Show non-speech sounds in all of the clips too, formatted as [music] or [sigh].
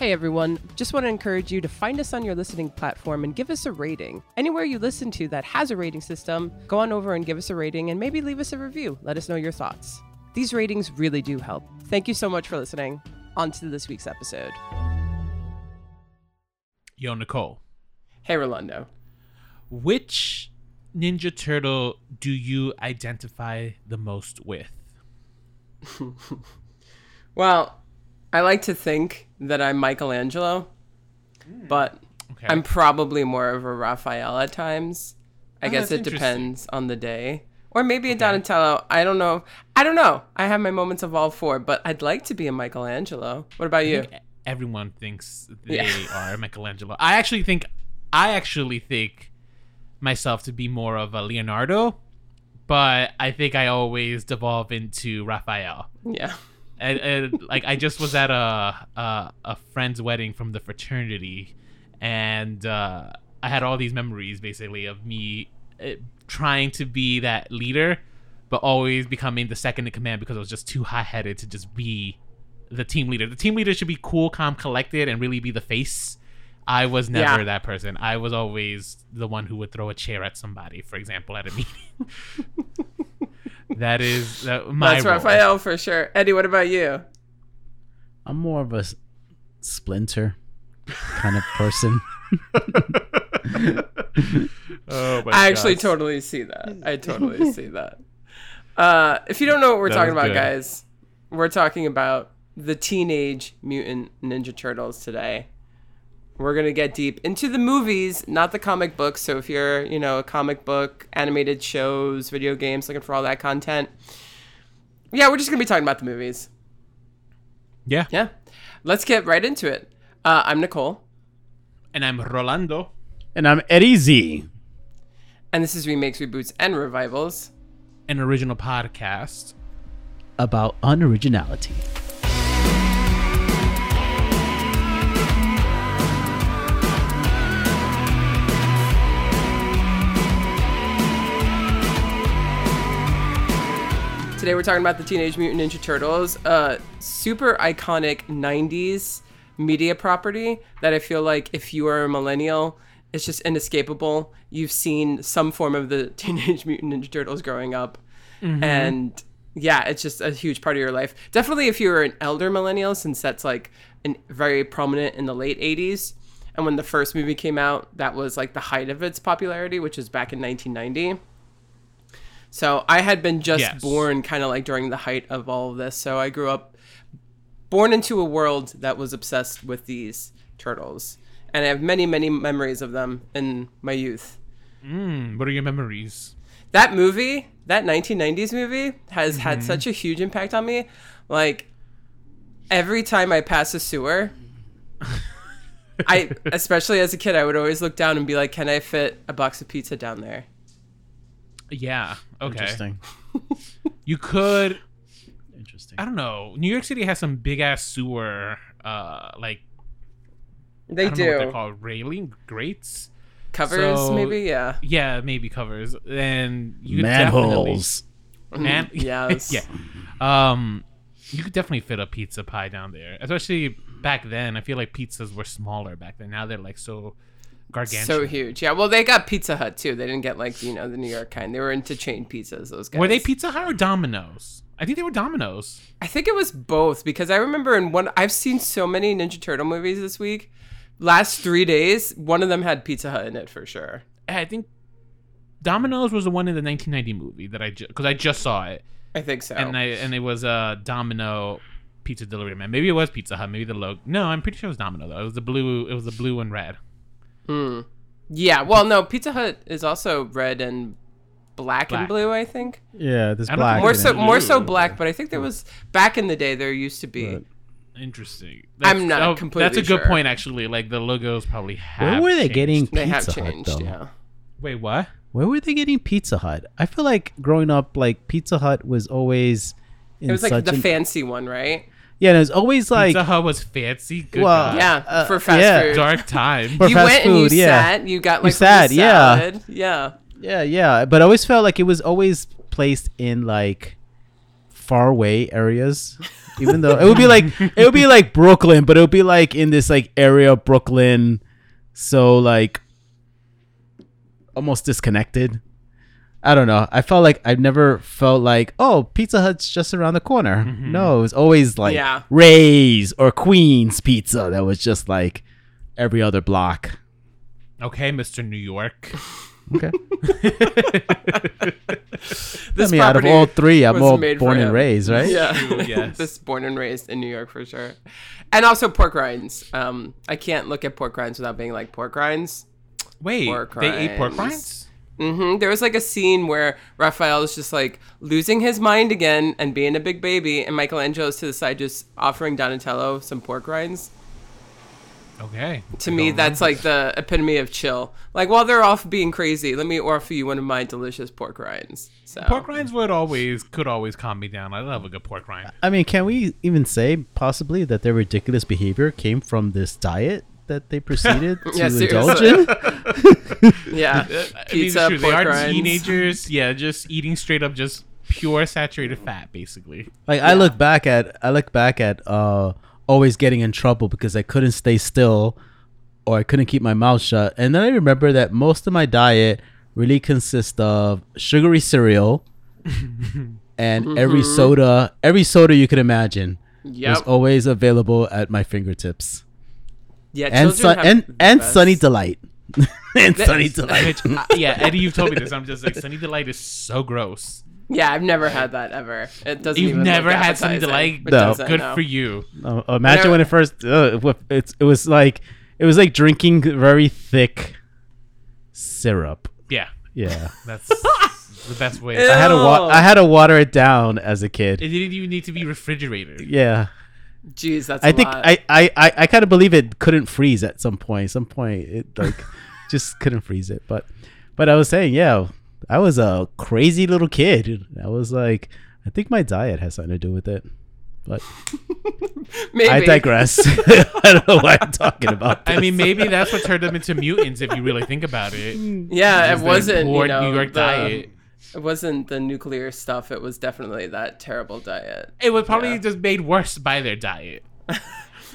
Hey everyone, just want to encourage you to find us on your listening platform and give us a rating. Anywhere you listen to that has a rating system, go on over and give us a rating and maybe leave us a review. Let us know your thoughts. These ratings really do help. Thank you so much for listening. On to this week's episode. Yo, Nicole, Hey Rolando. which Ninja Turtle do you identify the most with? [laughs] Well, I like to think that I'm Michelangelo, hmm. but Okay. I'm probably more of a Raphael at times. I Oh, guess it depends on the day. Or maybe a Donatello. I don't know. I don't know. I have my moments of all four, but I'd like to be a Michelangelo. What about I you? think everyone thinks they Yeah. [laughs] are Michelangelo. I actually think I actually think myself to be more of a Leonardo, but I think I always devolve into Raphael. Yeah. And, and like I just was at a a, a friend's wedding from the fraternity, and uh, I had all these memories basically of me uh, trying to be that leader, but always becoming the second in command because I was just too high headed to just be the team leader. The team leader should be cool, calm, collected, and really be the face. I was never Yeah. that person. I was always the one who would throw a chair at somebody, for example, at a meeting. [laughs] that is uh, my That's role. Raphael for sure. Eddie, what about you? I'm more of a splinter kind of person. [laughs] [laughs] Oh my I actually gosh. totally see that. [laughs] I totally see that. Uh, if you don't know what we're That talking about, good. guys, we're talking about the Teenage Mutant Ninja Turtles today. We're gonna get deep into the movies, not the comic books. So if you're, you know, a comic book, animated shows, video games, looking for all that content, yeah, we're just gonna be talking about the movies. Yeah. Yeah, let's get right into it. Uh, I'm Nicole, And I'm Rolando. And I'm Eddie Z. and this is remakes, reboots, and revivals. an original podcast. About unoriginality. Today we're talking about the Teenage Mutant Ninja Turtles, uh, super iconic 90s media property that I feel like if you are a millennial, it's just inescapable. You've seen some form of the [laughs] Teenage Mutant Ninja Turtles growing up. And yeah, it's just a huge part of your life. Definitely if you're an elder millennial, since that's like an, very prominent in the late 80s. And when the first movie came out, that was like the height of its popularity, which is back in 1990. So I had been just Yes. born kind of like during the height of all of this. So I grew up born into a world that was obsessed with these turtles. And I have many, many memories of them in my youth. Mm, what are your memories? That movie, that 1990s movie, has had such a huge impact on me. Like, every time I pass a sewer, [laughs] I, especially as a kid, I would always look down and be like, can I fit a box of pizza down there? Yeah. Okay. Interesting. [laughs] You could. Interesting. I don't know. New York City has some big ass sewer. Uh, like They I don't know they're called. Railing grates. Covers, So- maybe? Yeah. Yeah, maybe covers. And you definitely Manholes. man. [laughs] Yes. [laughs] yeah. Um, you could definitely fit a pizza pie down there, especially back then. I feel like pizzas were smaller back then. Now they're like so gargantuan. So huge. Yeah. Well, they got Pizza Hut too. They didn't get like, you know, the New York kind. They were into chain pizzas, those guys. Were they Pizza Hut or Domino's? I think they were Domino's. I think it was both because I remember in one, I've seen so many Ninja Turtle movies this week. Last three days, one of them had Pizza Hut in it for sure. I think Domino's was the one in the 1990 movie that I because I just saw it, I think so. and I and it was a uh, Domino pizza delivery man. Maybe it was Pizza Hut. Maybe the logo. No, I'm pretty sure it was Domino though. It was the blue. It was the blue and red. Hmm. yeah. Well, no, Pizza Hut is also red and black, and blue. I think Yeah, there's black. more so it. more so black, but I think there was back in the day there used to be. But- Interesting. I'm not oh, completely That's a good sure. point actually. Like the logos probably have. Where were they changed. getting They have Pizza Hut changed. though? Yeah. Wait, what? Where were they getting Pizza Hut? I feel like growing up, like Pizza Hut was always. In It was like such the an- fancy one, right? Yeah, and it was always like Pizza Hut was fancy. Good Well, God. Yeah, Uh, for fast yeah. food. Dark time. For you fast went and you yeah. sat. You got like You sat, the yeah. Yeah. Yeah, yeah, but I always felt like it was always placed in like far away areas. Even though it would be like it would be like Brooklyn, but it would be like in this like area of Brooklyn, so like almost disconnected. I don't know. I felt like I've never felt like, oh, Pizza Hut's just around the corner. No, it was always like Yeah. Ray's or Queen's Pizza that was just like every other block. Okay, Mr. New York. Okay. [laughs] [laughs] This I mean, out of all three, I'm all born and raised, right? Yeah. True, [laughs] yes. this born and raised in New York for sure. And also pork rinds. Um, I can't look at pork rinds without being like pork rinds. Wait, Pork rinds. they ate pork rinds. Rinds? hmm There was like a scene where Raphael is just like losing his mind again and being a big baby, and Michelangelo's to the side just offering Donatello some pork rinds. Okay. To I me, that's remember. like the epitome of chill. Like while they're off being crazy, let me offer you one of my delicious pork rinds. So pork rinds would always could always calm me down. I love a good pork rind. I mean, can we even say possibly that their ridiculous behavior came from this diet that they proceeded [laughs] to Yeah, indulge in? [laughs] yeah, pizza, [laughs] I mean, it's true. They are rinds. teenagers. Yeah, just eating straight up just pure saturated fat, basically. Like I look back at I look back at uh always getting in trouble because I couldn't stay still or I couldn't keep my mouth shut. And then I remember that most of my diet really consists of sugary cereal and every soda every soda you could imagine was always available at my fingertips. Yeah, And children sun, and and Sunny Delight. [laughs] and That- Sunny Delight. Which, uh, yeah, [laughs] Eddie, you've told me this. I'm just like Sunny Delight is so gross. Yeah, I've never had that ever. It doesn't. You've even never had Sunny. Delight. It No. Good no. for you. Oh, imagine Whenever- when it first uh, it, it was like it was like drinking very thick syrup. Yeah, Yeah. [laughs] that's the best way. I had to wa- I had to water it down as a kid. It didn't even need to be refrigerated. Yeah. Jeez, that's. I a think lot. I I I, I kind of believe it couldn't freeze at some point. Some point it like [laughs] just couldn't freeze it. But but I was saying, yeah, I was a crazy little kid. I was like I think my diet has something to do with it. But [laughs] Maybe. I digress. [laughs] I don't know why I'm talking about this. I mean, maybe that's what turned them into mutants if you really think about it. Yeah, it wasn't. You poor know, New York the- diet. It wasn't the nuclear stuff. It was definitely that terrible diet. It was probably Yeah. just made worse by their diet. [laughs]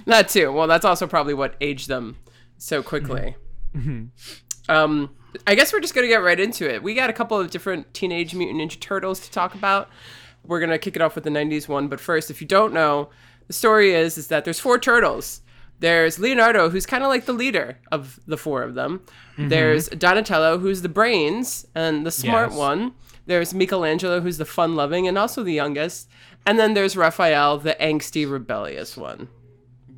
That too. Well, that's also probably what aged them so quickly. [laughs] Mm-hmm. Um, I guess we're just gonna get right into it. We got a couple of different Teenage Mutant Ninja Turtles to talk about. We're gonna kick it off with the '90s one, but first, if you don't know, the story is is that there's four turtles. There's Leonardo, who's kind of like the leader of the four of them. There's Donatello, who's the brains and the smart Yes. one. There's Michelangelo, who's the fun-loving and also the youngest. And then there's Raphael, the angsty, rebellious one.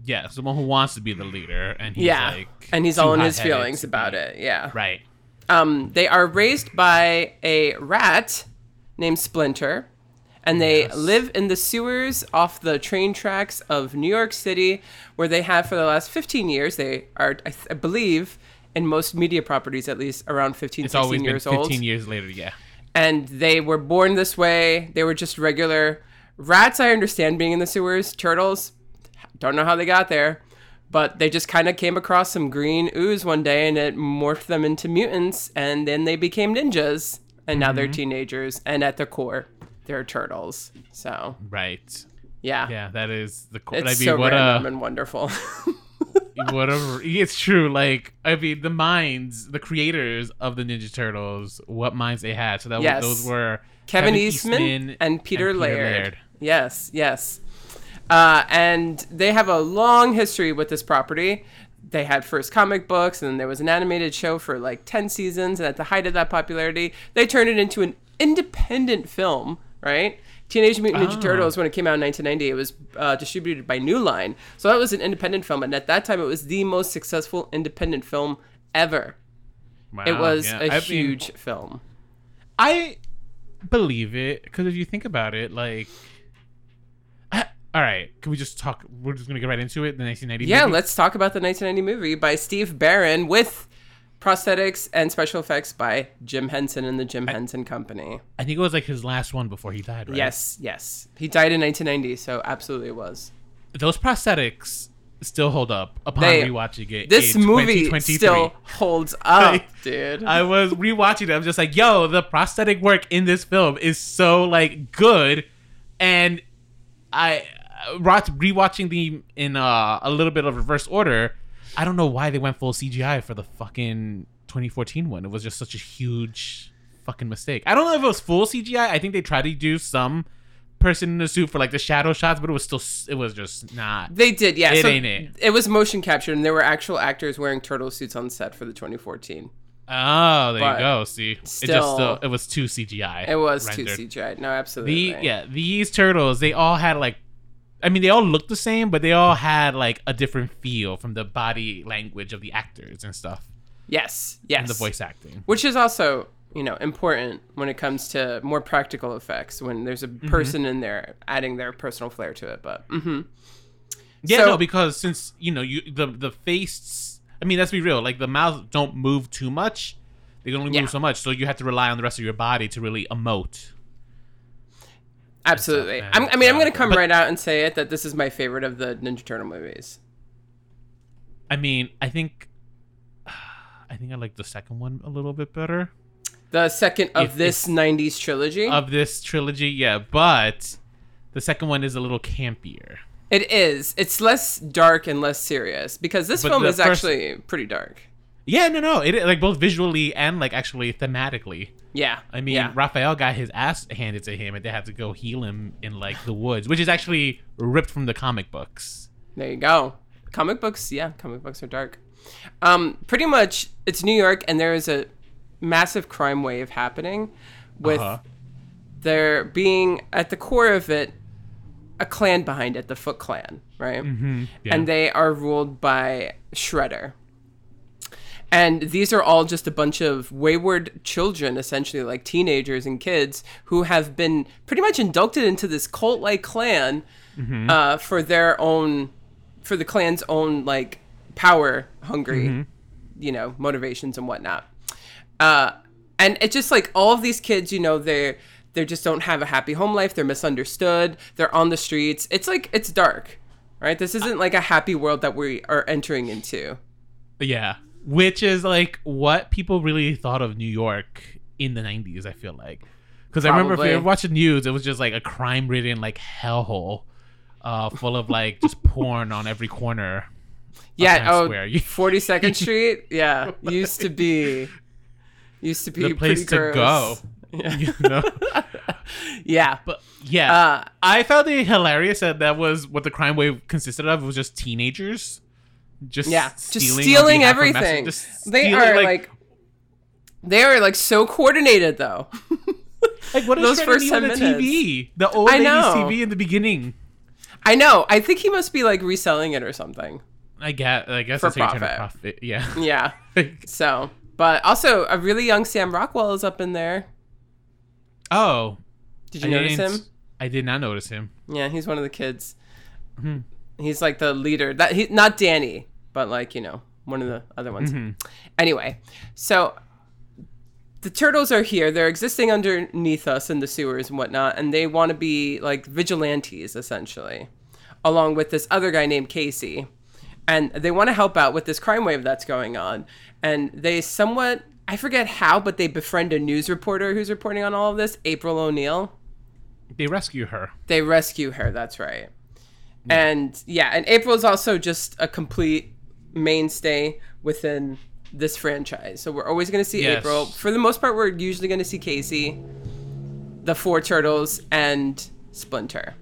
Yeah, someone who wants to be the leader, and he's yeah, like, and he's all in his feelings about it. Yeah. Right. Um, they are raised by a rat named Splinter, and they Yes. live in the sewers off the train tracks of New York City, where they have for the last 15 years. They are, I, th- I believe, in most media properties, at least around 15, It's 16 always been years 15 old. years later. Yeah. And they were born this way. They were just regular rats. I understand being in the sewers. Turtles, don't know how they got there. But they just kind of came across some green ooze one day and it morphed them into mutants. And then they became ninjas. And now Mm-hmm. they're teenagers. And at the core, they're turtles. So, Right. yeah. Yeah, that is the. core. It's I mean, so what random a and wonderful. [laughs] whatever. It's true. Like, I mean, the minds, the creators of the Ninja Turtles, what minds they had. So that Yes. was, those were Kevin, Eastman, and Peter, Laird. Laird. Yes, yes. Uh, and they have a long history with this property. They had first comic books, and then there was an animated show for like 10 seasons. And at the height of that popularity, they turned it into an independent film, right? Teenage Mutant Ninja Ah. Turtles, when it came out in 1990, it was uh, distributed by New Line. So that was an independent film. And at that time, it was the most successful independent film ever. It was yeah. a I mean, huge film. I believe it because if you think about it, like, all right, can we just talk? We're just gonna get right into it. The 1990. Yeah, movie? let's talk about the 1990 movie by Steve Barron with prosthetics and special effects by Jim Henson and the Jim Henson Company. I think it was like his last one before he died. Right? Yes, yes. He died in 1990, so absolutely it was. Those prosthetics still hold up upon They- rewatching it. This movie still holds up, [laughs] dude. I was rewatching it. I'm just like, yo, the prosthetic work in this film is so like good, and I uh, rewatching the in uh, a little bit of reverse order, I don't know why they went full CGI for the fucking 2014 one. It was just such a huge fucking mistake. I don't know if it was full CGI. I think they tried to do some person in a suit for like the shadow shots, but it was still it was just not. They did, yeah. It so ain't it. It was motion captured, and there were actual actors wearing turtle suits on set for the 2014. Oh, there But you go. See, it just still- still it was too CGI. It was rendered. too CGI. No, absolutely. The yeah, these turtles they all had like, I mean they all looked the same, but they all had like a different feel from the body language of the actors and stuff Yes, yes. and the voice acting. which is also you know important when it comes to more practical effects when there's a Mm-hmm. person in there adding their personal flair to it. But mm-hmm. Yeah, So- no, because since you know you the the face. I mean, let's be real. Like the mouth don't move too much. They can only Yeah. move so much, so you have to rely on the rest of your body to really emote. Absolutely. I'm, I mean, I'm uh, gonna come but- right out and say it that this is my favorite of the Ninja Turtle movies. I mean, I think, [sighs] I think I like the second one a little bit better. The second of If- this '90s trilogy. of this trilogy, yeah, but the second one is a little campier. it is. It's less dark and less serious because this But film is first- actually pretty dark. Yeah, no, no, it like both visually and like actually thematically. Yeah. I mean, yeah. Raphael got his ass handed to him, and they had to go heal him in like the woods, which is actually ripped from the comic books. There you go. Comic books, yeah, comic books are dark. Um, pretty much, it's New York, and there is a massive crime wave happening, with Uh-huh. there being at the core of it a clan behind it, the Foot Clan, right? Mm-hmm. Yeah. And they are ruled by Shredder. And these are all just a bunch of wayward children, essentially, like teenagers and kids, who have been pretty much inducted into this cult like clan uh, for their own, for the clan's own, like, power hungry, you know, motivations and whatnot. Uh, and it's just like all of these kids, you know, they're, they just don't have a happy home life. They're misunderstood. They're on the streets. It's like, it's dark, right? This isn't like a happy world that we are entering into. yeah, which is like what people really thought of New York in the '90s. I feel like because I remember if you were watching news, it was just like a crime-ridden like hellhole, uh, full of like just [laughs] porn on every corner. Yeah. Oh, Square. 42nd [laughs] Street. Yeah. [laughs] Used to be, used to be the place pretty to gross. go. You know? Yeah. But yeah, Uh, I found it hilarious that that was what the crime wave consisted of. It was just teenagers, just yeah. stealing, Just stealing everything. Just they stealing, are like, they are like so coordinated though. [laughs] like what those first 10 the minutes. TV, the old. TV in the beginning. I know. I think he must be like reselling it or something. I guess I guess For that's how you trying to profit. profit. Yeah. [laughs] Yeah. So, but also a really young Sam Rockwell is up in there. oh, Did you I notice him? I did not notice him. Yeah, he's one of the kids. Mm-hmm. He's like the leader. That he not Danny, but like you know one of the other ones. Mm-hmm. Anyway, so the turtles are here. They're existing underneath us in the sewers and whatnot, and they want to be like vigilantes essentially, along with this other guy named Casey, and they want to help out with this crime wave that's going on. And they somewhat I forget how, but they befriend a news reporter who's reporting on all of this, April O'Neil They rescue her. they rescue her that's right and yeah and april is also just a complete mainstay within this franchise. So we're always going to see Yes. april. For the most part we're usually going to see casey the four turtles and splinter.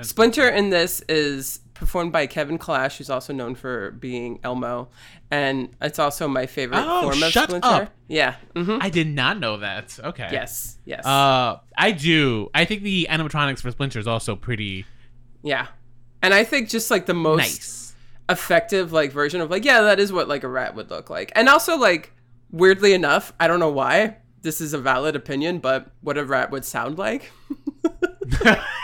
Splinter in this is performed by kevin clash who's also known for being elmo. And it's also my favorite Oh, form of shut splinter. up. yeah. Hmm I did not know that. Okay. yes. Yes. Uh, I do. I think the animatronics for Splinter is also pretty yeah and i think just like the most nice. effective like version of like yeah that is what like a rat would look like and also like weirdly enough i don't know why this is a valid opinion but what a rat would sound like [laughs]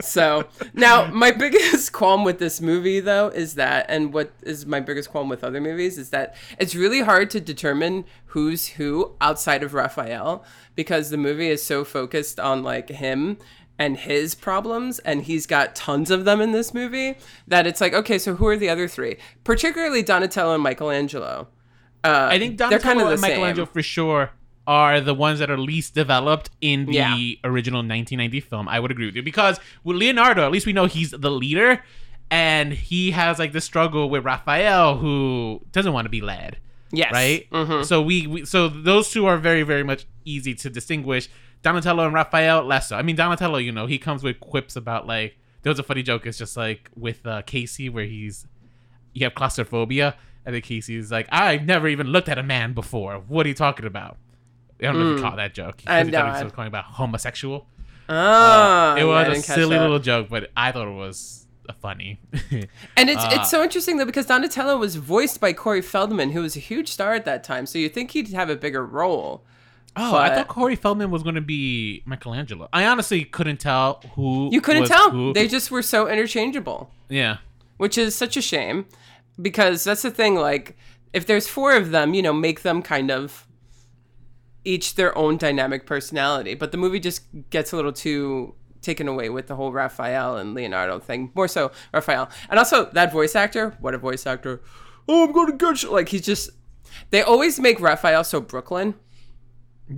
so now my biggest [laughs] qualm with this movie though is that and what is my biggest qualm with other movies is that it's really hard to determine who's who outside of raphael because the movie is so focused on like him and his problems and he's got tons of them in this movie that it's like okay so who are the other three particularly donatello and michelangelo uh, I think Donatello kind of and Michelangelo same. for sure are the ones that are least developed in the Yeah. original 1990 film. I would agree with you because with Leonardo, at least we know he's the leader, and he has like this struggle with Raphael, who doesn't want to be led Yes. right? Mhm. So we, we so those two are very very much easy to distinguish. Donatello and Raphael less so. I mean Donatello, you know, he comes with quips about like there was a funny joke. It's just like with uh, Casey where he's you have claustrophobia, and then Casey's like, I've never even looked at a man before. What are you talking about? I don't know if you caught that joke. Mm. I Because he thought know, he was talking about homosexual. Ah, it yeah, was a silly little joke, but I thought it was uh, funny. [laughs] And it's Uh, it's so interesting though because Donatello was voiced by Corey Feldman, who was a huge star at that time. So you think he'd have a bigger role. Oh, I thought Corey Feldman was going to be Michelangelo. I honestly couldn't tell who. You couldn't tell. who. They just were so interchangeable, yeah. which is such a shame because that's the thing. Like, if there's four of them, you know, make them kind of each their own dynamic personality. But the movie just gets a little too taken away with the whole Raphael and Leonardo thing. More so Raphael, and also that voice actor. What a voice actor! Oh, I'm gonna get you. Like he's just. They always make Raphael so Brooklyn.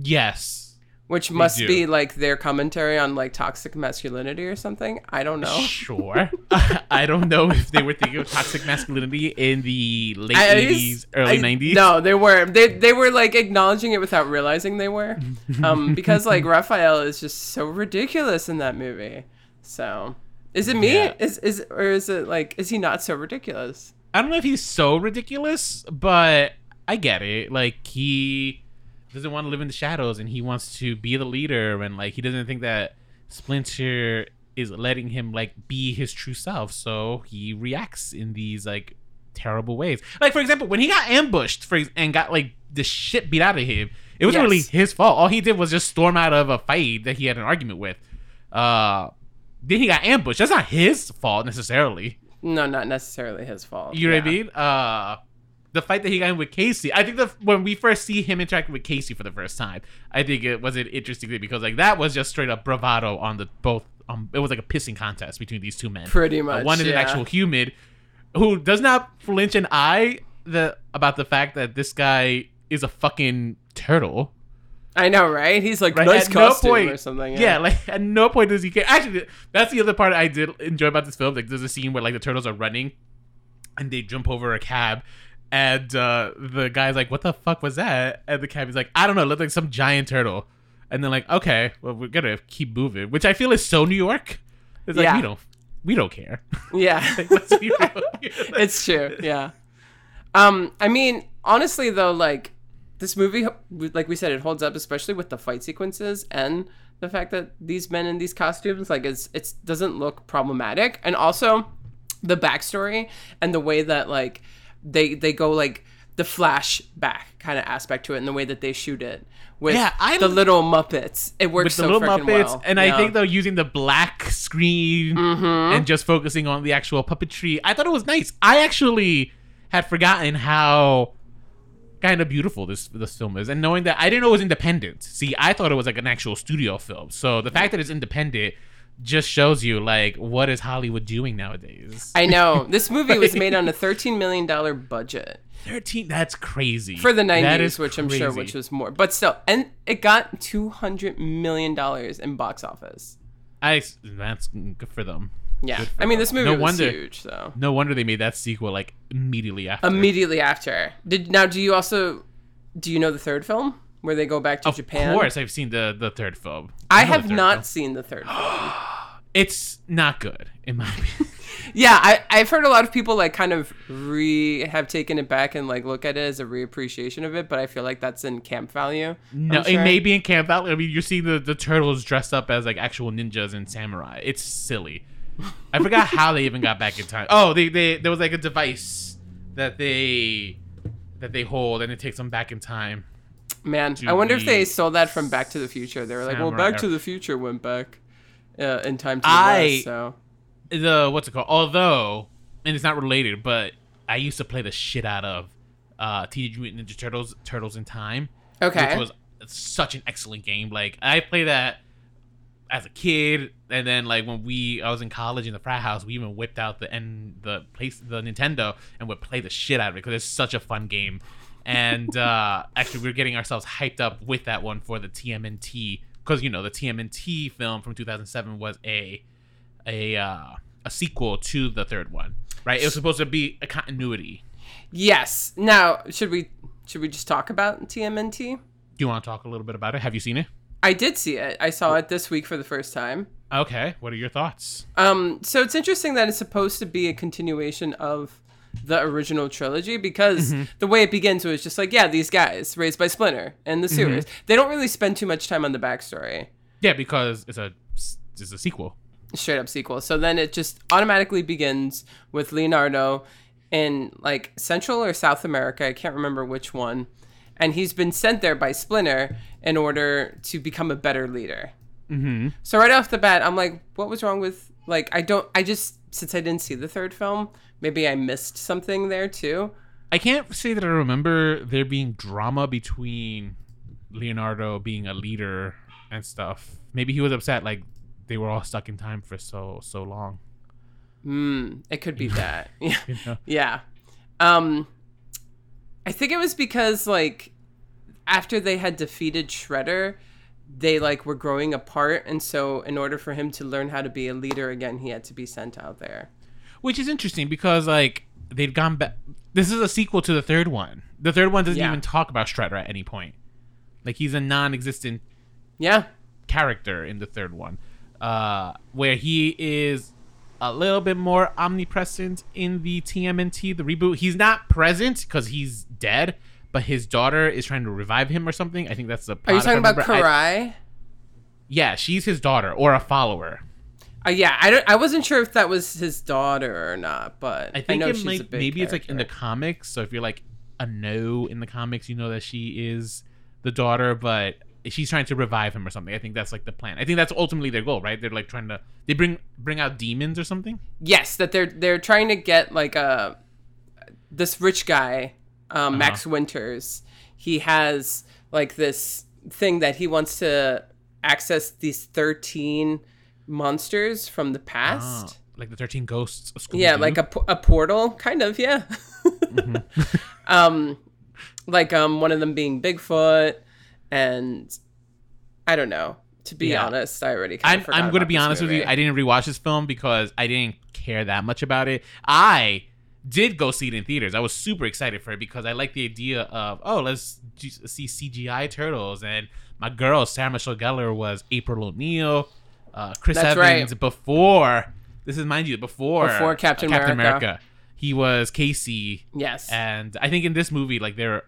Yes. which must do. be like their commentary on like toxic masculinity or something. I don't know. Sure. [laughs] I don't know if they were thinking of toxic masculinity in the late eighties, early nineties. No, they weren't. They they were like acknowledging it without realizing they were, [laughs] um, because like Raphael is just so ridiculous in that movie. So, is it me? Yeah. Is is or is it like is he not so ridiculous? I don't know if he's so ridiculous, but I get it. Like he doesn't want to live in the shadows and he wants to be the leader and like he doesn't think that Splinter is letting him like be his true self. So he reacts in these like terrible ways. Like for example, when he got ambushed for and got like the shit beat out of him, it wasn't Yes. really his fault. All he did was just storm out of a fight that he had an argument with. Uh then he got ambushed. That's not his fault necessarily. No, not necessarily his fault. You know Yeah. what I mean? Uh, the fight that he got in with Casey. I think the when we first see him interacting with Casey for the first time, I think it was an interesting thing because like that was just straight up bravado on the both. Um, it was like a pissing contest between these two men. Pretty Uh, much, one is an actual human who does not flinch an eye the about the fact that this guy is a fucking turtle. I know, right? He's like Right? nice At no costume point, or something. Yeah. like at no point does he care. Actually, that's the other part I did enjoy about this film. Like, there's a scene where like the turtles are running, and they jump over a cab, and uh, the guy's like, "What the fuck was that?" And the cab is like, "I don't know. It looked like some giant turtle." And then like, okay, well, we're gonna keep moving, which I feel is so New York. It's like Yeah. we don't, we don't care. [laughs] yeah. Let's [laughs] it's true. Yeah. Um, I mean, honestly though, like this movie, like we said, it holds up, especially with the fight sequences and the fact that these men in these costumes, like, it's it's doesn't look problematic, and also the backstory and the way that like they they go like the flashback kind of aspect to it and the way that they shoot it with Yeah, I'm- the little Muppets. It works with the so little Muppets, well. and Yeah. Mm-hmm. I think though using the black screen and just focusing on the actual puppetry, I thought it was nice. I actually had forgotten how kind of beautiful this this film is, and knowing that I didn't know it was independent. See, I thought it was like an actual studio film. So the fact that it's independent just shows you like what is Hollywood doing nowadays. I know [laughs] this movie was made on a thirteen million dollar budget. Thirteen, that's crazy for the 90s is which i'm sure which was more but still and it got 200 million dollars in box office I that's good for them. yeah for i mean them. this movie No was wonder- huge so No wonder they made that sequel like immediately after. immediately after did now do you also do you know the third film where they go back to Of japan Of course, I've seen the the third film. i the have not film. seen the third film [gasps] It's not good in my opinion. [laughs] yeah I, i've heard a lot of people like kind of re have taken it back and like look at it as a reappreciation of it but i feel like that's in camp value No, sure. it may be in Camp Valley. I mean, you're seeing the, the turtles dressed up as like actual ninjas and samurai. It's silly. I forgot how they even got back in time. Oh, they, they there was like a device that they that they hold and it takes them back in time. Man, I wonder if they stole that from Back to the Future. They were like, "Well, Back to the Future went back uh, in time to the I- West." So The what's it called? Although, and it's not related, but I used to play the shit out of uh, Teenage Mutant Ninja Turtles Turtles in Time. okay, which was such an excellent game. Like I played that as a kid, and then like when we I was in college in the frat house, we even whipped out the and the place the Nintendo and would play the shit out of it because it's such a fun game. And uh, actually we're getting ourselves hyped up with that one for the TMNT because you know the TMNT film from 2007 was a a uh, a sequel to the third one, right? It was supposed to be a continuity. Yes. Now, should we should we just talk about TMNT? Do you want to talk a little bit about it? Have you seen it? I did see it. I saw it this week for the first time. Okay, what are your thoughts? Um, so it's interesting that it's supposed to be a continuation of the original trilogy because the way it begins was just like, yeah, these guys raised by Splinter in the sewers. They don't really spend too much time on the backstory. Yeah, because it's a it's a sequel. Straight up sequel. So then it just automatically begins with Leonardo in like Central or South America. I can't remember which one. And he's been sent there by Splinter in order to become a better leader. Mm-hmm. So right off the bat, I'm like, what was wrong with like I don't I just since I didn't see the third film, maybe I missed something there too. I can't say that I remember there being drama between Leonardo being a leader and stuff. Maybe he was upset like they were all stuck in time for so so long. Hmm, it could be [laughs] that. [laughs] Yeah. You know? Yeah. Um I think it was because like after they had defeated Shredder, they like were growing apart and so in order for him to learn how to be a leader again, he had to be sent out there. Which is interesting because like they've gone back. This is a sequel to the third one. The third one doesn't Yeah. even talk about Shredder at any point. Like he's a non-existent Yeah. character in the third one, uh, where he is a little bit more omnipresent in the TMNT, the reboot. He's not present because he's dead, but his daughter is trying to revive him or something. I think that's the. Are you plot, if I talking about remember. I- Karai? yeah, she's his daughter or a follower. Uh, yeah, I don't. I wasn't sure if that was his daughter or not, but I think know it she's a big maybe it's like in the comics. So if you're like a no in the comics, you know that she is the daughter, but she's trying to revive him or something. I think that's like the plan. I think that's ultimately their goal, right? They're like trying to they bring bring out demons or something. yes, that they're they're trying to get like a this rich guy, Uh-huh. um, Max Winters. He has like this thing that he wants to access these thirteen monsters from the past. Ah, like the thirteen ghosts. Of Yeah, like a, a portal, kind of. Yeah. [laughs] um, like um, one of them being Bigfoot, and I don't know. To be Yeah. honest, I already. Kind I'm I'm gonna be this honest with you. I didn't rewatch this film because I didn't care that much about it. I did go see it in theaters. I was super excited for it because I like the idea of oh let's see CGI turtles and my girl Sarah Michelle Gellar was April O'Neil, uh, Chris That's Evans right. before this is mind you before Before Captain America. He was Casey, Yes. and I think in this movie like they're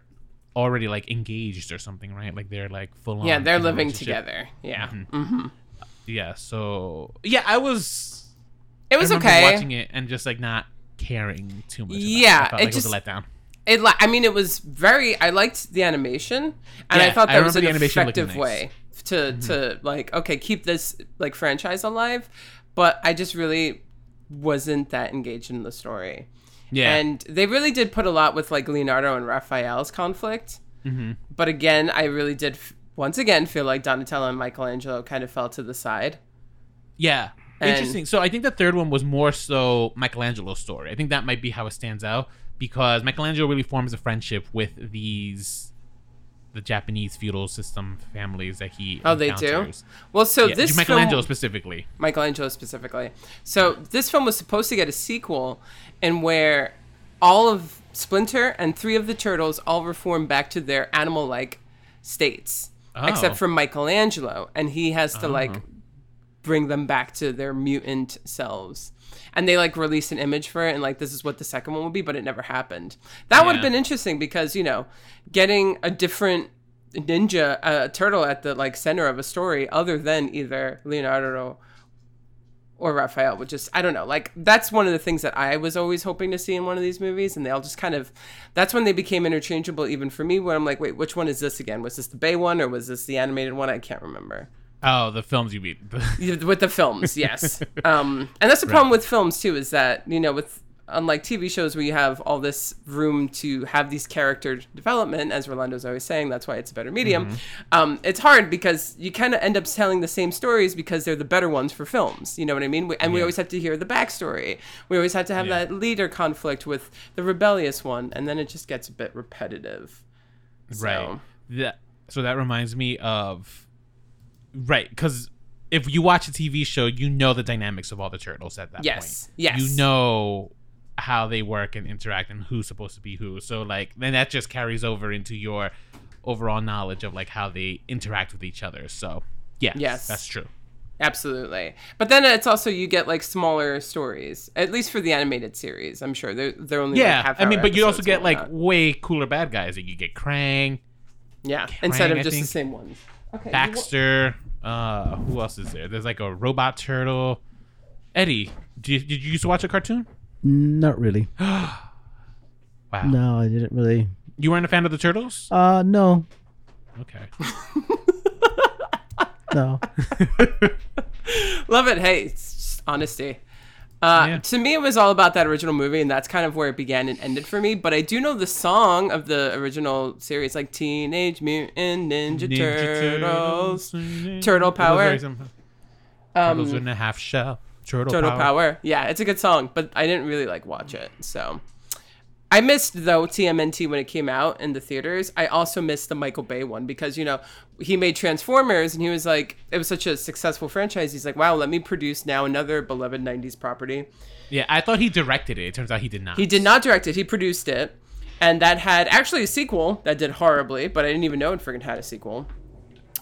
already like engaged or something, right? Like they're like full on. yeah, they're living together. Yeah. Mm-hmm. hmm Yeah, so yeah, I was. It was I okay. Watching it and just like not caring too much. about it. Yeah, I it like it was a letdown. It, I mean, it was very. I liked the animation, and I Yeah, thought I that was an the animation looking effective nice. Mm-hmm. way to to like okay keep this like franchise alive. But I just really wasn't that engaged in the story. Yeah, And they really did put a lot with like Leonardo and Raphael's conflict. Mm-hmm. But again, I really did f- once again feel like Donatello and Michelangelo kind of fell to the side. yeah. and- Interesting. So I think the third one was more so Michelangelo's story. I think that might be how it stands out because Michelangelo really forms a friendship with these the Japanese feudal system families that he Oh, they do? Well, so Yeah, this Michelangelo film, specifically. Michelangelo specifically. So this film was supposed to get a sequel, and where all of Splinter and three of the turtles all reform back to their animal-like states, Oh. except for Michelangelo, and he has to like oh. bring them back to their mutant selves. And they like released an image for it, and like this is what the second one would be, but it never happened. That would have been interesting because you know, getting a different ninja uh, turtle at the like center of a story other than either Leonardo or Raphael would just I don't know like that's one of the things that I was always hoping to see in one of these movies and they all just kind of that's when they became interchangeable even for me where I'm like wait which one is this again? Was this the Bay one or was this the animated one? I can't remember Oh, the films you mean? [laughs] with the films yes. [laughs] Um and that's the problem with films too is that you know with unlike tv shows where you have all this room to have these character development as rolando's always saying that's why it's a better medium um it's hard because you kind of end up telling the same stories because they're the better ones for films you know what i mean? We- and we always have to hear the backstory. We always have to have Yeah. that leader conflict with the rebellious one and then it just gets a bit repetitive. So, Right. That, so that reminds me of right because if you watch a TV show, you know the dynamics of all the turtles at that Yes, point. yes. You know how they work and interact and who's supposed to be who. So like then that just carries over into your overall knowledge of like how they interact with each other. So yeah, Yes. that's true. Absolutely. But then it's also you get like smaller stories, at least for the animated series. I'm sure they're they're only Yeah, half I mean, but you also get like way cooler bad guys. Like you get Krang, yeah, instead of I just the same ones. Okay. Baxter. Uh, who else is there? There's like a robot turtle. Eddie, did you, did you used to watch a cartoon? Not really. [gasps] Wow. No, I didn't really. You weren't a fan of the turtles? Uh, no, Okay. [laughs] no. [laughs] Love it. Hey, it's just honesty. Uh, Yeah. To me, it was all about that original movie, and that's kind of where it began and ended for me. But I do know the song of the original series, like Teenage Mutant Ninja, Turtles, Turtle Power. Turtles in a half shell. Turtle, Turtle power. Power. Yeah, it's a good song, but I didn't really like watch it. So I missed though TMNT when it came out in the theaters. I also missed the Michael Bay one because you know he made Transformers and he was like it was such a successful franchise. He's like, wow, let me produce now another beloved '90s property. Yeah, I thought he directed it. It turns out he did not. He did not direct it. He produced it, and that had actually a sequel that did horribly, but I didn't even know it freaking had a sequel.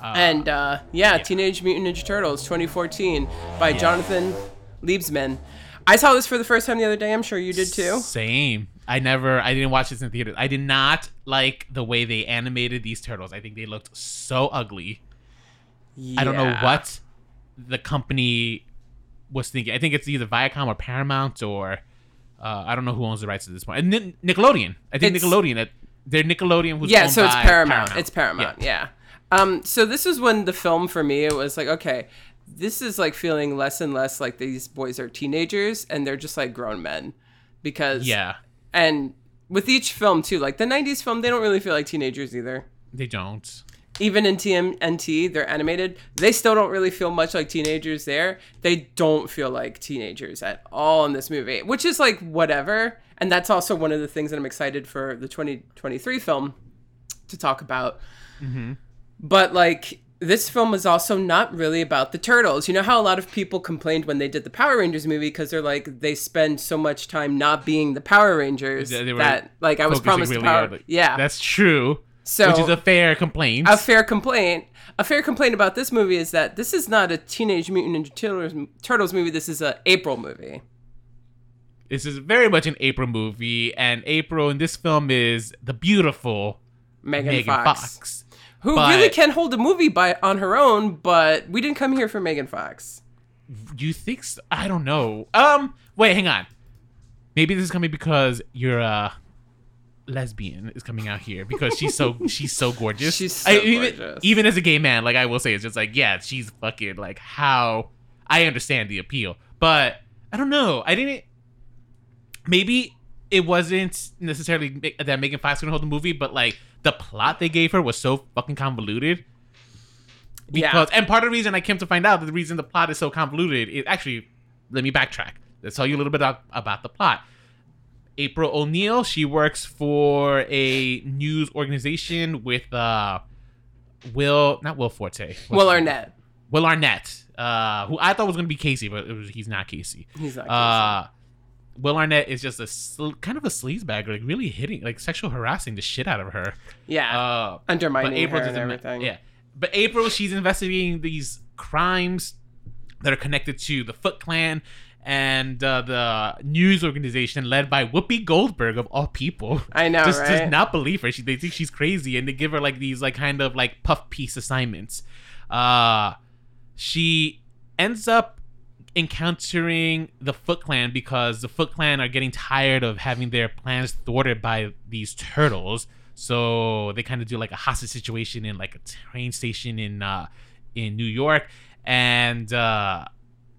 and uh, yeah, Teenage Mutant Ninja Turtles 2014 by Jonathan Liebesman. I saw this for the first time the other day. I'm sure you did too. Same. I never. I didn't watch this in theaters. I did not like the way they animated these turtles. I think they looked so ugly. I don't know what the company was thinking. I think it's either Viacom or Paramount or uh, I don't know who owns the rights at this point. And Ni- Nickelodeon. I think It's- Nickelodeon. They're Nickelodeon. Who's Yeah, so it's by Paramount. It's Paramount. Yeah. Um. So this is when the film for me it was like okay, this is like feeling less and less like these boys are teenagers and they're just like grown men, because Yeah, and with each film too, like the '90s film, they don't really feel like teenagers either. they don't. even in TMNT, they're animated. They still don't really feel much like teenagers there. They don't feel like teenagers at all in this movie, which is like whatever. And that's also one of the things that I'm excited for the 2023 film to talk about. Mm-hmm. But like, this film is also not really about the turtles. You know how a lot of people complained when they did the Power Rangers movie because they're like they spend so much time not being the Power Rangers were that like I was promised really power. yeah, that's true. So- which is a fair complaint. a fair complaint. A fair complaint about this movie is that this is not a Teenage Mutant Ninja Turtles, Turtles movie. This is a April movie. this is very much an April movie, and April in this film is the beautiful Megan, Megan Fox, Fox. Who but- really can hold a movie by on her own, but we didn't come here for Megan Fox. You think? So? I don't know. Um, wait, hang on. Maybe this is coming because you're a lesbian is coming out here because she's so [laughs] she's so gorgeous. She's so I, even, gorgeous. even as a gay man, like I will say, it's just like yeah, she's fucking like how I understand the appeal, but I don't know. I didn't. Maybe it wasn't necessarily that Megan Fox couldn't hold the movie, but like the plot they gave her was so fucking convoluted. Yeah. Because and part of the reason I came to find out that the reason the plot is so convoluted is actually let me backtrack. Let's tell you a little bit about, about the plot. April O'Neil, she works for a news organization with uh Will not Will Forte. Will? Arnett. Will Arnett, uh, who I thought was gonna be Casey, but it was, he's not Casey. He's not. Uh, Will Arnett is just a sl- kind of a sleazebag, like really hitting, like sexual harassing the shit out of her. yeah, Uh, undermining but April her and everything. Yeah, but April, she's investigating these crimes that are connected to the Foot Clan and uh, the news organization led by Whoopi Goldberg of all people. I know, just right? does not believe her. She they think she's crazy, and they give her like these like kind of like puff piece assignments. Uh, she ends up encountering the Foot Clan because the Foot Clan are getting tired of having their plans thwarted by these turtles. So they kind of do like a hostage situation in like a train station in uh, in New York, and uh,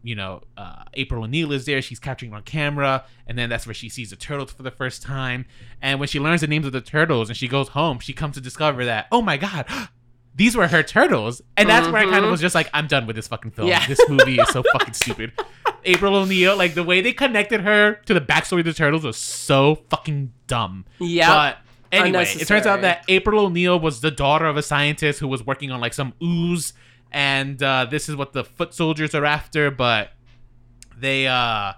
you know uh, April O'Neil is there. She's capturing on camera, and then that's where she sees the turtles for the first time. And when she learns the names of the turtles, and she goes home, she comes to discover that oh my god. These were her turtles, and that's where I kind of was just like, I'm done with this fucking film. Yeah. This movie is so fucking [laughs] stupid. April O'Neil, like the way they connected her to the backstory of the turtles was so fucking dumb. Yeah. But Anyway, it turns out that April O'Neil was the daughter of a scientist who was working on like some ooze, and uh, this is what the foot soldiers are after. But they uh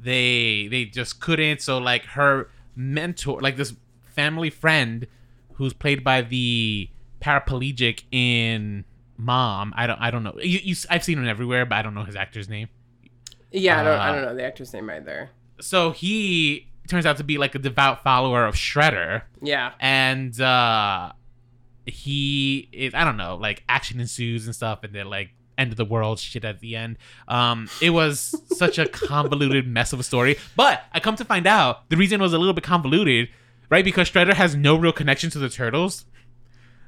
they they just couldn't. So like her mentor, like this family friend, who's played by the paraplegic in Mom. I don't I don't know. You, you I've seen him everywhere, but I don't know his actor's name. Yeah, I don't, I Uh, don't know the actor's name either. So he turns out to be like a devout follower of Shredder. Yeah. and uh he is i don't know like action ensues and stuff and then like end of the world shit at the end um it was [laughs] such a convoluted mess of a story but i come to find out the reason it was a little bit convoluted right because shredder has no real connection to the turtles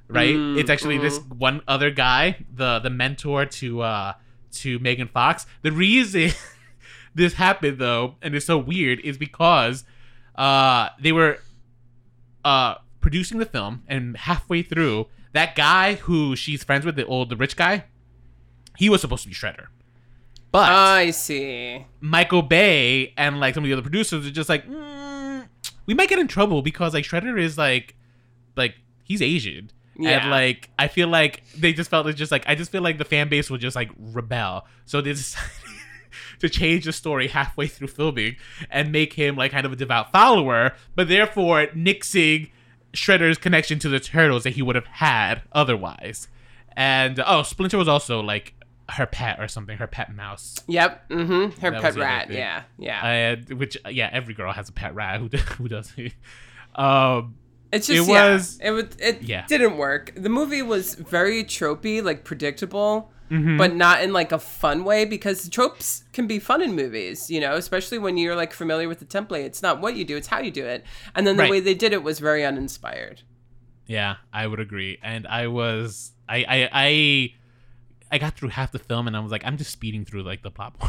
right? Mm, it's actually this one other guy the the mentor to uh to megan fox. The reason [laughs] this happened though and it's so weird is because uh they were uh producing the film and halfway through that guy who she's friends with the old the rich guy he was supposed to be shredder. But I see. michael bay and like some of the other producers are just like mm, we might get in trouble because like shredder is like like he's asian Yeah. and like i feel like they just felt it's just like i just feel like the fan base would just like rebel so they decided [laughs] to change the story halfway through filming and make him like kind of a devout follower but therefore nixing shredder's connection to the turtles that he would have had otherwise and oh splinter was also like her pet or something her pet mouse Yep. Mm-hmm. Her That pet rat. Yeah. Yeah. uh, which yeah every girl has a pet rat who, [laughs] who doesn't [laughs] um It's just It yeah, was- it would it Yeah. didn't work. The movie was very tropey, like predictable, Mm-hmm. but not in like a fun way because tropes can be fun in movies, you know, especially when you're like familiar with the template. It's not what you do, it's how you do it. And then the Right. way they did it was very uninspired. Yeah, I would agree. And I was I I I I got through half the film and I was like, I'm just speeding through like the plot [laughs]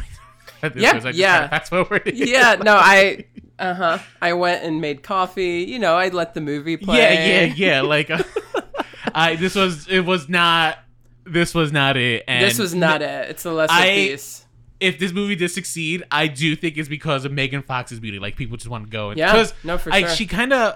Yeah, point, so I just yeah. kinda Fast forward. Yeah, no, I [laughs] uh-huh. I went and made coffee, you know, I let the movie play. yeah, yeah, yeah. [laughs] Like, uh, [laughs] I this was it was not this was not it. And This was not it. It's a lesser I- piece. If this movie did succeed, I do think it's because of Megan Fox's beauty. Like people just want to go. And, Yeah, 'cause no, for I, sure. She kind of.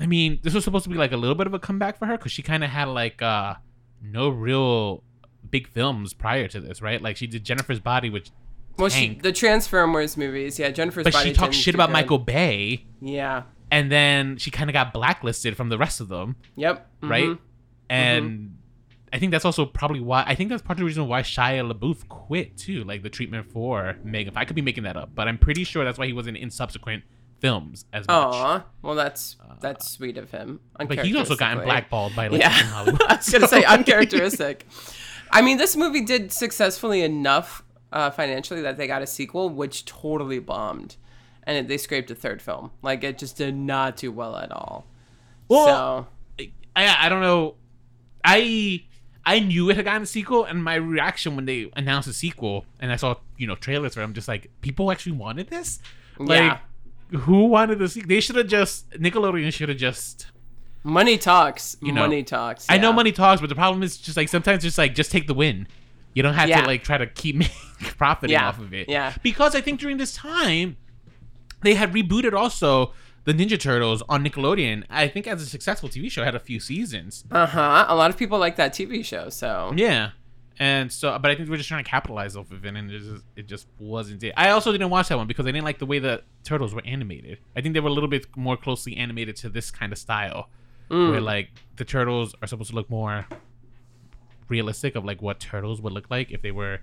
I mean, this was supposed to be like a little bit of a comeback for her because she kind of had like uh no real big films prior to this, right? Like she did Jennifer's Body, which Well, she, the Transformers movies, yeah, Jennifer's but Body she talked shit about. Michael Bay, Yeah. and then she kind of got blacklisted from the rest of them, Yep. right? mhm. And I think that's also probably why I think that's part of the reason why Shia LaBeouf quit too, like the treatment for Megan. I could be making that up, but I'm pretty sure that's why he wasn't in subsequent films as much. Aw, well, that's that's sweet of him. But he's also gotten blackballed by like Yeah, Hollywood. [laughs] I was gonna say [laughs] uncharacteristic. I mean, this movie did successfully enough uh, financially that they got a sequel, which totally bombed, and they scraped a third film. Like it just did not do well at all. Well, so I I don't know. I I knew it had gotten a sequel, and my reaction when they announced a sequel and I saw you know trailers for it, I'm just like, people actually wanted this. Like, Yeah. who wanted this? They should have just Nickelodeon should have just. money talks. You know, money talks. I know money talks, but the problem is just like sometimes just like just take the win. You don't have Yeah. to like try to keep [laughs] making profiting Yeah. off of it. Yeah. Because I think during this time, they had rebooted also the Ninja Turtles on Nickelodeon. I think as a successful TV show, had a few seasons. Uh huh. A lot of people like that TV show. So Yeah. And so, but I think we're just trying to capitalize off of it, and it just, it just wasn't it. I also didn't watch that one because I didn't like the way the turtles were animated. I think they were a little bit more closely animated to this kind of style, Mm. where like the turtles are supposed to look more realistic of like what turtles would look like if they were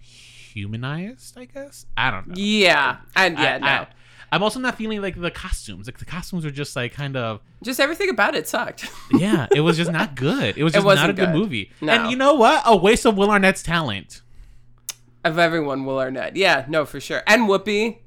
humanized. I guess I don't know. yeah, and yeah, I, no, I, I'm also not feeling like the costumes. Like the costumes are just like kind of just everything about it sucked. [laughs] yeah. It was just not good. It was just not a good good. movie. No. And you know what? A waste of Will Arnett's talent. of everyone, Will Arnett. Yeah, no, for sure. And Whoopi.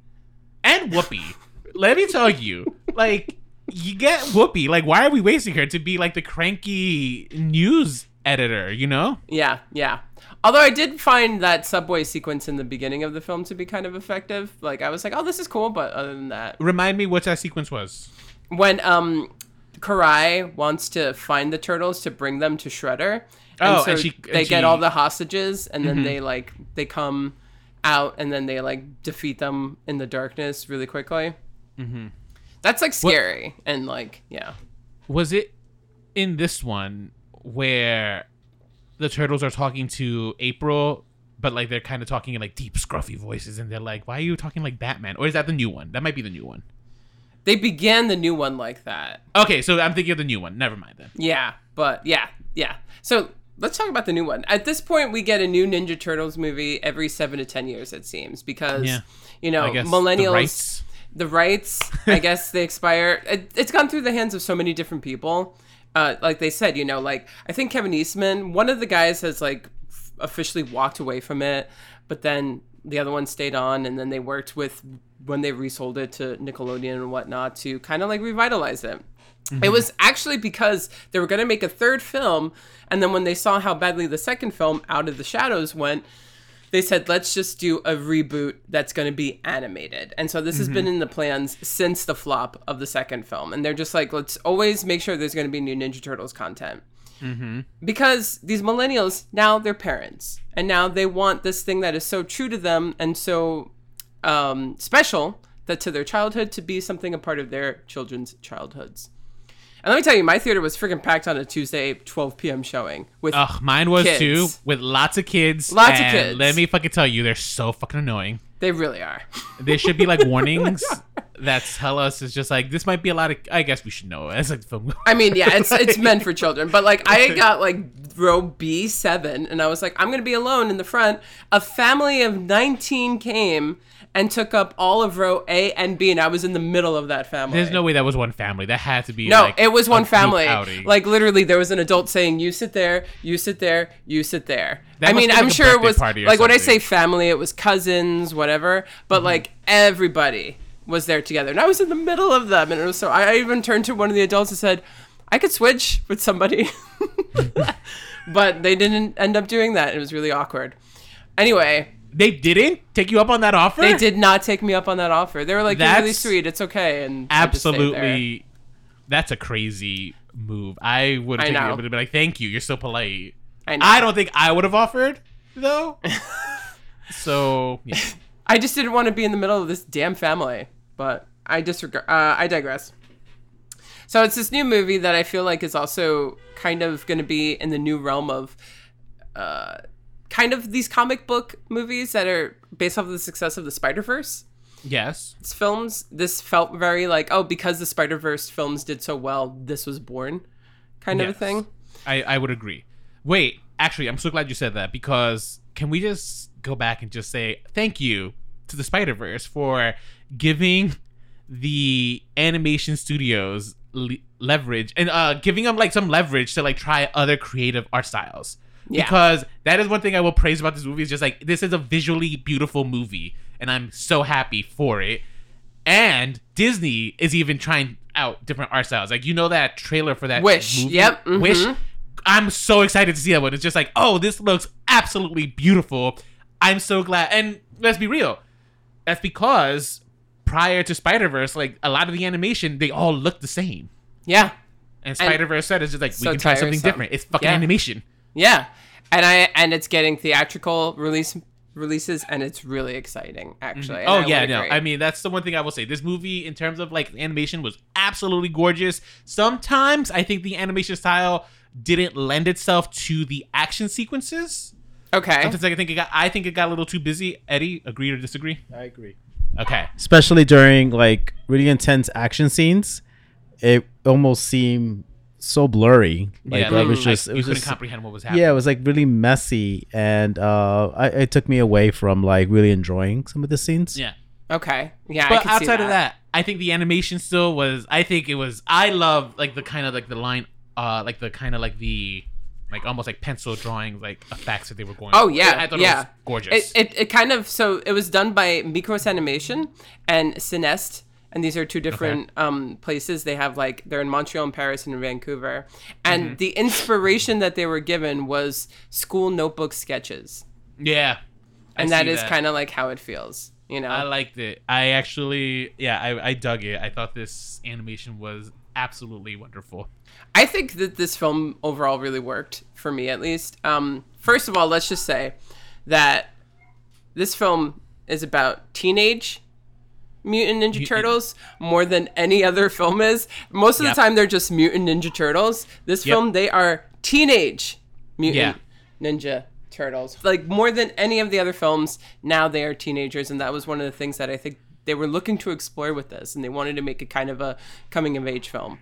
and Whoopi. Let me tell you, like, you get Whoopi. Like, why are we wasting her to be like the cranky news editor? You know? Yeah, yeah. Although I did find that subway sequence in the beginning of the film to be kind of effective. Like I was like, oh, this is cool, but other than that, Remind me what that sequence was. when um, Karai wants to find the turtles to bring them to Shredder, Oh, and she- they and get all the hostages, and then they like they come out, and then they like defeat them in the darkness really quickly. Mm-hmm. That's like scary and like yeah. Was it in this one where the turtles are talking to April, but like they're kind of talking in like deep, scruffy voices, and they're like, "Why are you talking like Batman?" Or is that the new one? That might be the new one. They began the new one like that. Okay, so I'm thinking of the new one. Never mind then. Yeah, but yeah, yeah. So let's talk about the new one. At this point, we get a new Ninja Turtles movie every seven to ten years, it seems, because Yeah. you know guess the millennials. rights. the rights i [laughs] guess they expire it, it's gone through the hands of so many different people uh, like they said you know like i think kevin eastman one of the guys has like f- officially walked away from it but then the other one stayed on and then they worked with when they resold it to nickelodeon and whatnot to kind of like revitalize it. It was actually because they were going to make a third film and then when they saw how badly the second film out of the shadows went they said let's just do a reboot that's going to be animated. And so this has been in the plans since the flop of the second film. And they're just like let's always make sure there's going to be new ninja turtles content. Because these millennials now they're parents. And now they want this thing that is so true to them and so um, special that to their childhood to be something a part of their children's childhoods and let me tell you my theater was freaking packed on a tuesday 12 p.m showing with Ugh, mine was Kids. too, with lots of kids. Lots of kids. Let me fucking tell you, they're so fucking annoying. they really are There should be like [laughs] warnings oh that tell us it's just like this might be a lot of. I guess we should know. [laughs] It's like film. I mean, yeah, it's it's meant for children. But like, I [laughs] got like row B seven, and I was like, I'm gonna be alone in the front. A family of nineteen came and took up all of row A and B, and I was in the middle of that family. There's no way that was one family. That had to be. No, like, it was one family. Like literally, there was an adult saying, "You sit there, you sit there, you sit there." That I mean, like I'm sure it was like when I say family, it was cousins, whatever. But mm-hmm. like everybody was there together, and I was in the middle of them, and it was so. I even turned to one of the adults and said, "I could switch with somebody," [laughs] [laughs] but they didn't end up doing that. It was really awkward. Anyway, they didn't take you up on that offer. they did not take me up on that offer. They were like, "You're really That's sweet. It's okay." And I just stayed there. Absolutely, that's a crazy move. I would I have taken know. it, but it'd like, "Thank you, you're so polite." I know. I don't think I would have offered though. [laughs] so yeah. I just didn't want to be in the middle of this damn family. But I disregard. Uh, I digress. So it's this new movie that I feel like is also kind of going to be in the new realm of, uh, kind of these comic book movies that are based off of the success of the Spider Verse yes, It's films. This felt very like oh because the Spider Verse films did so well, this was born, kind of a Yes. thing. I I would agree. Wait, actually, I'm so glad you said that because can we just go back and just say thank you to the Spider Verse for giving the animation studios le- leverage and uh giving them like some leverage to like try other creative art styles. Yeah. Because that is one thing I will praise about this movie is just like this is a visually beautiful movie and I'm so happy for it. And Disney is even trying out different art styles. Like you know that trailer for that Wish. movie? Yep, mhm. Wish. I'm so excited to see that one. It's just like, oh, this looks absolutely beautiful. I'm so glad. And let's be real. That's because prior to Spider Verse, like a lot of the animation, they all look the same. Yeah, And Spider Verse said it's just like so we can try something different. It's fucking Yeah. animation. Yeah, and I and it's getting theatrical release releases, and it's really exciting actually. Mm-hmm. and Oh I yeah, no. agree. I mean, that's the one thing I will say. This movie, in terms of like animation, was absolutely gorgeous. Sometimes I think the animation style didn't lend itself to the action sequences. okay. Sometimes I think it got. I think it got a little too busy. Eddie, agree or disagree? I agree. Okay. Especially during like really intense action scenes, it almost seemed so blurry. Like yeah, it like, was like, just, it you was couldn't just comprehend what was happening. yeah, it was like really messy, and uh, I, it took me away from like really enjoying some of the scenes. yeah. Okay. Yeah. I But can see outside of that, I think the animation still was. I think it was. I love like the kind of like the line, uh, like the kind of like the, like almost like pencil drawing like effects that they were going. Oh for. yeah, I thought yeah. it was gorgeous. It, it it kind of so it was done by Mikros Animation and Cinesite, and these are two different um places. They have like they're in Montreal and Paris and in Vancouver, and Mm-hmm. the inspiration that they were given was school notebook sketches, yeah. I and that is kind of like how it feels, you know. I liked it. I actually, yeah, I, I dug it. I thought this animation was absolutely wonderful. I think that this film overall really worked for me, at least. Um, first of all, let's just say that this film is about teenage Mutant Ninja Turtles more than any other film is. Most of Yep. the time, they're just Mutant Ninja Turtles. This Yep. film, they are teenage Mutant Yeah. Ninja Turtles. Like more than any of the other films, now they are teenagers, and that was one of the things that I think they were looking to explore with this, and they wanted to make it kind of a coming of age film.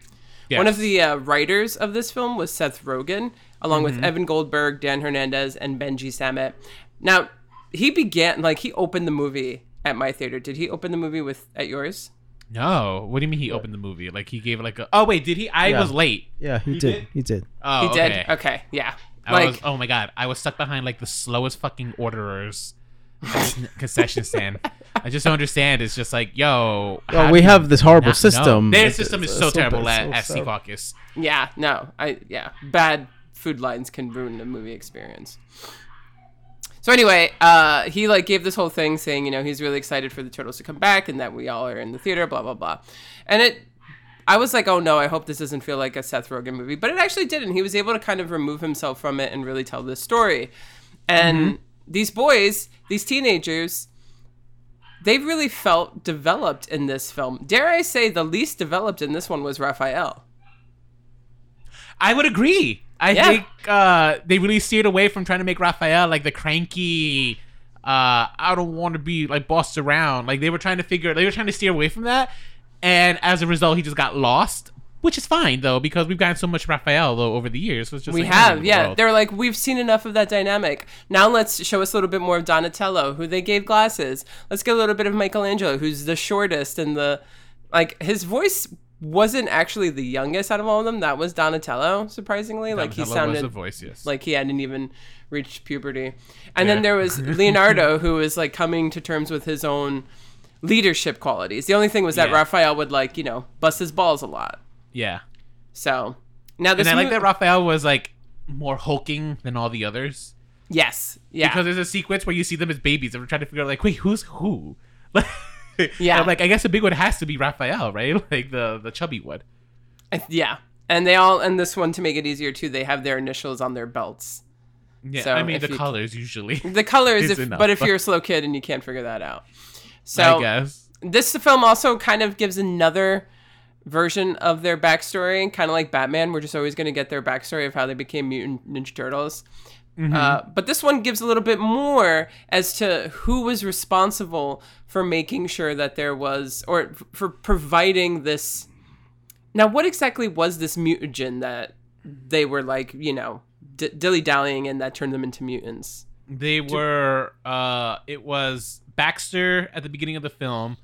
One of the uh, writers of this film was Seth Rogen, along with Mm-hmm. Evan Goldberg, Dan Hernandez, and Benji Samit. Now, he began like he opened the movie at my theater. Did he open the movie with at yours? No, what do you mean he opened the movie? Like he gave it like a. Oh wait, did he? I Yeah. was late. Yeah, he, He did. did? He did. Oh, he did. okay. Okay, yeah. I like was. Oh my god, I was stuck behind like the slowest fucking orderers at [laughs] the concession stand. I just don't understand. It's just like, yo. how Well, we you have this horrible not know? system. Their It's- system is it's so so terrible bad, at, so at Sea. Caucus. yeah, no, I yeah, bad food lines can ruin a movie experience. So anyway, uh, he like gave this whole thing saying, you know, he's really excited for the turtles to come back and that we all are in the theater, blah blah blah, and it. I was like, oh no, I hope this doesn't feel like a Seth Rogen movie, but it actually didn't. He was able to kind of remove himself from it and really tell this story. And these boys, these teenagers, they really felt developed in this film. Dare I say, the least developed in this one was Raphael. I would agree. I Yeah. think uh, they really steered away from trying to make Raphael like the cranky. Uh, I don't want to be like bossed around. Like they were trying to figure. They were trying to steer away from that, and as a result, he just got lost. Which is fine though, because we've gotten so much Raphael though over the years. So We like have, the yeah. world. They're like, we've seen enough of that dynamic. Now let's show us a little bit more of Donatello, who they gave glasses. Let's get a little bit of Michelangelo, who's the shortest and the like. His voice wasn't actually the youngest out of all of them. That was Donatello, surprisingly. like he Donatello was sounded the voice. Yes. like he hadn't even reached puberty. And then there was [laughs] Leonardo, who was like coming to terms with his own leadership qualities. The only thing was that Yeah. Raphael would like, you know, bust his balls a lot. yeah. So now this And I like that Raphael was like more hulking than all the others. Yes. Yeah. Because there's a sequence where you see them as babies and we're trying to figure out like, wait, who's who? [laughs] Yeah. I'm like, I guess the big one has to be Raphael, right? [laughs] Like the the chubby one. Yeah. And they all and this one to make it easier too, they have their initials on their belts. Yeah, So I mean the you- colors usually. [laughs] The colors, Is if enough. but if you're a [laughs] slow kid and you can't figure that out. so I guess. this film also kind of gives another version of their backstory, kind of like Batman. We're just always going to get their backstory of how they became mutant Ninja Turtles. Uh, but this one gives a little bit more as to who was responsible for making sure that there was, or f- for providing this. Now, what exactly was this mutagen that they were like, you know, d- dilly dallying and that turned them into mutants? They were uh it was Baxter at the beginning of the film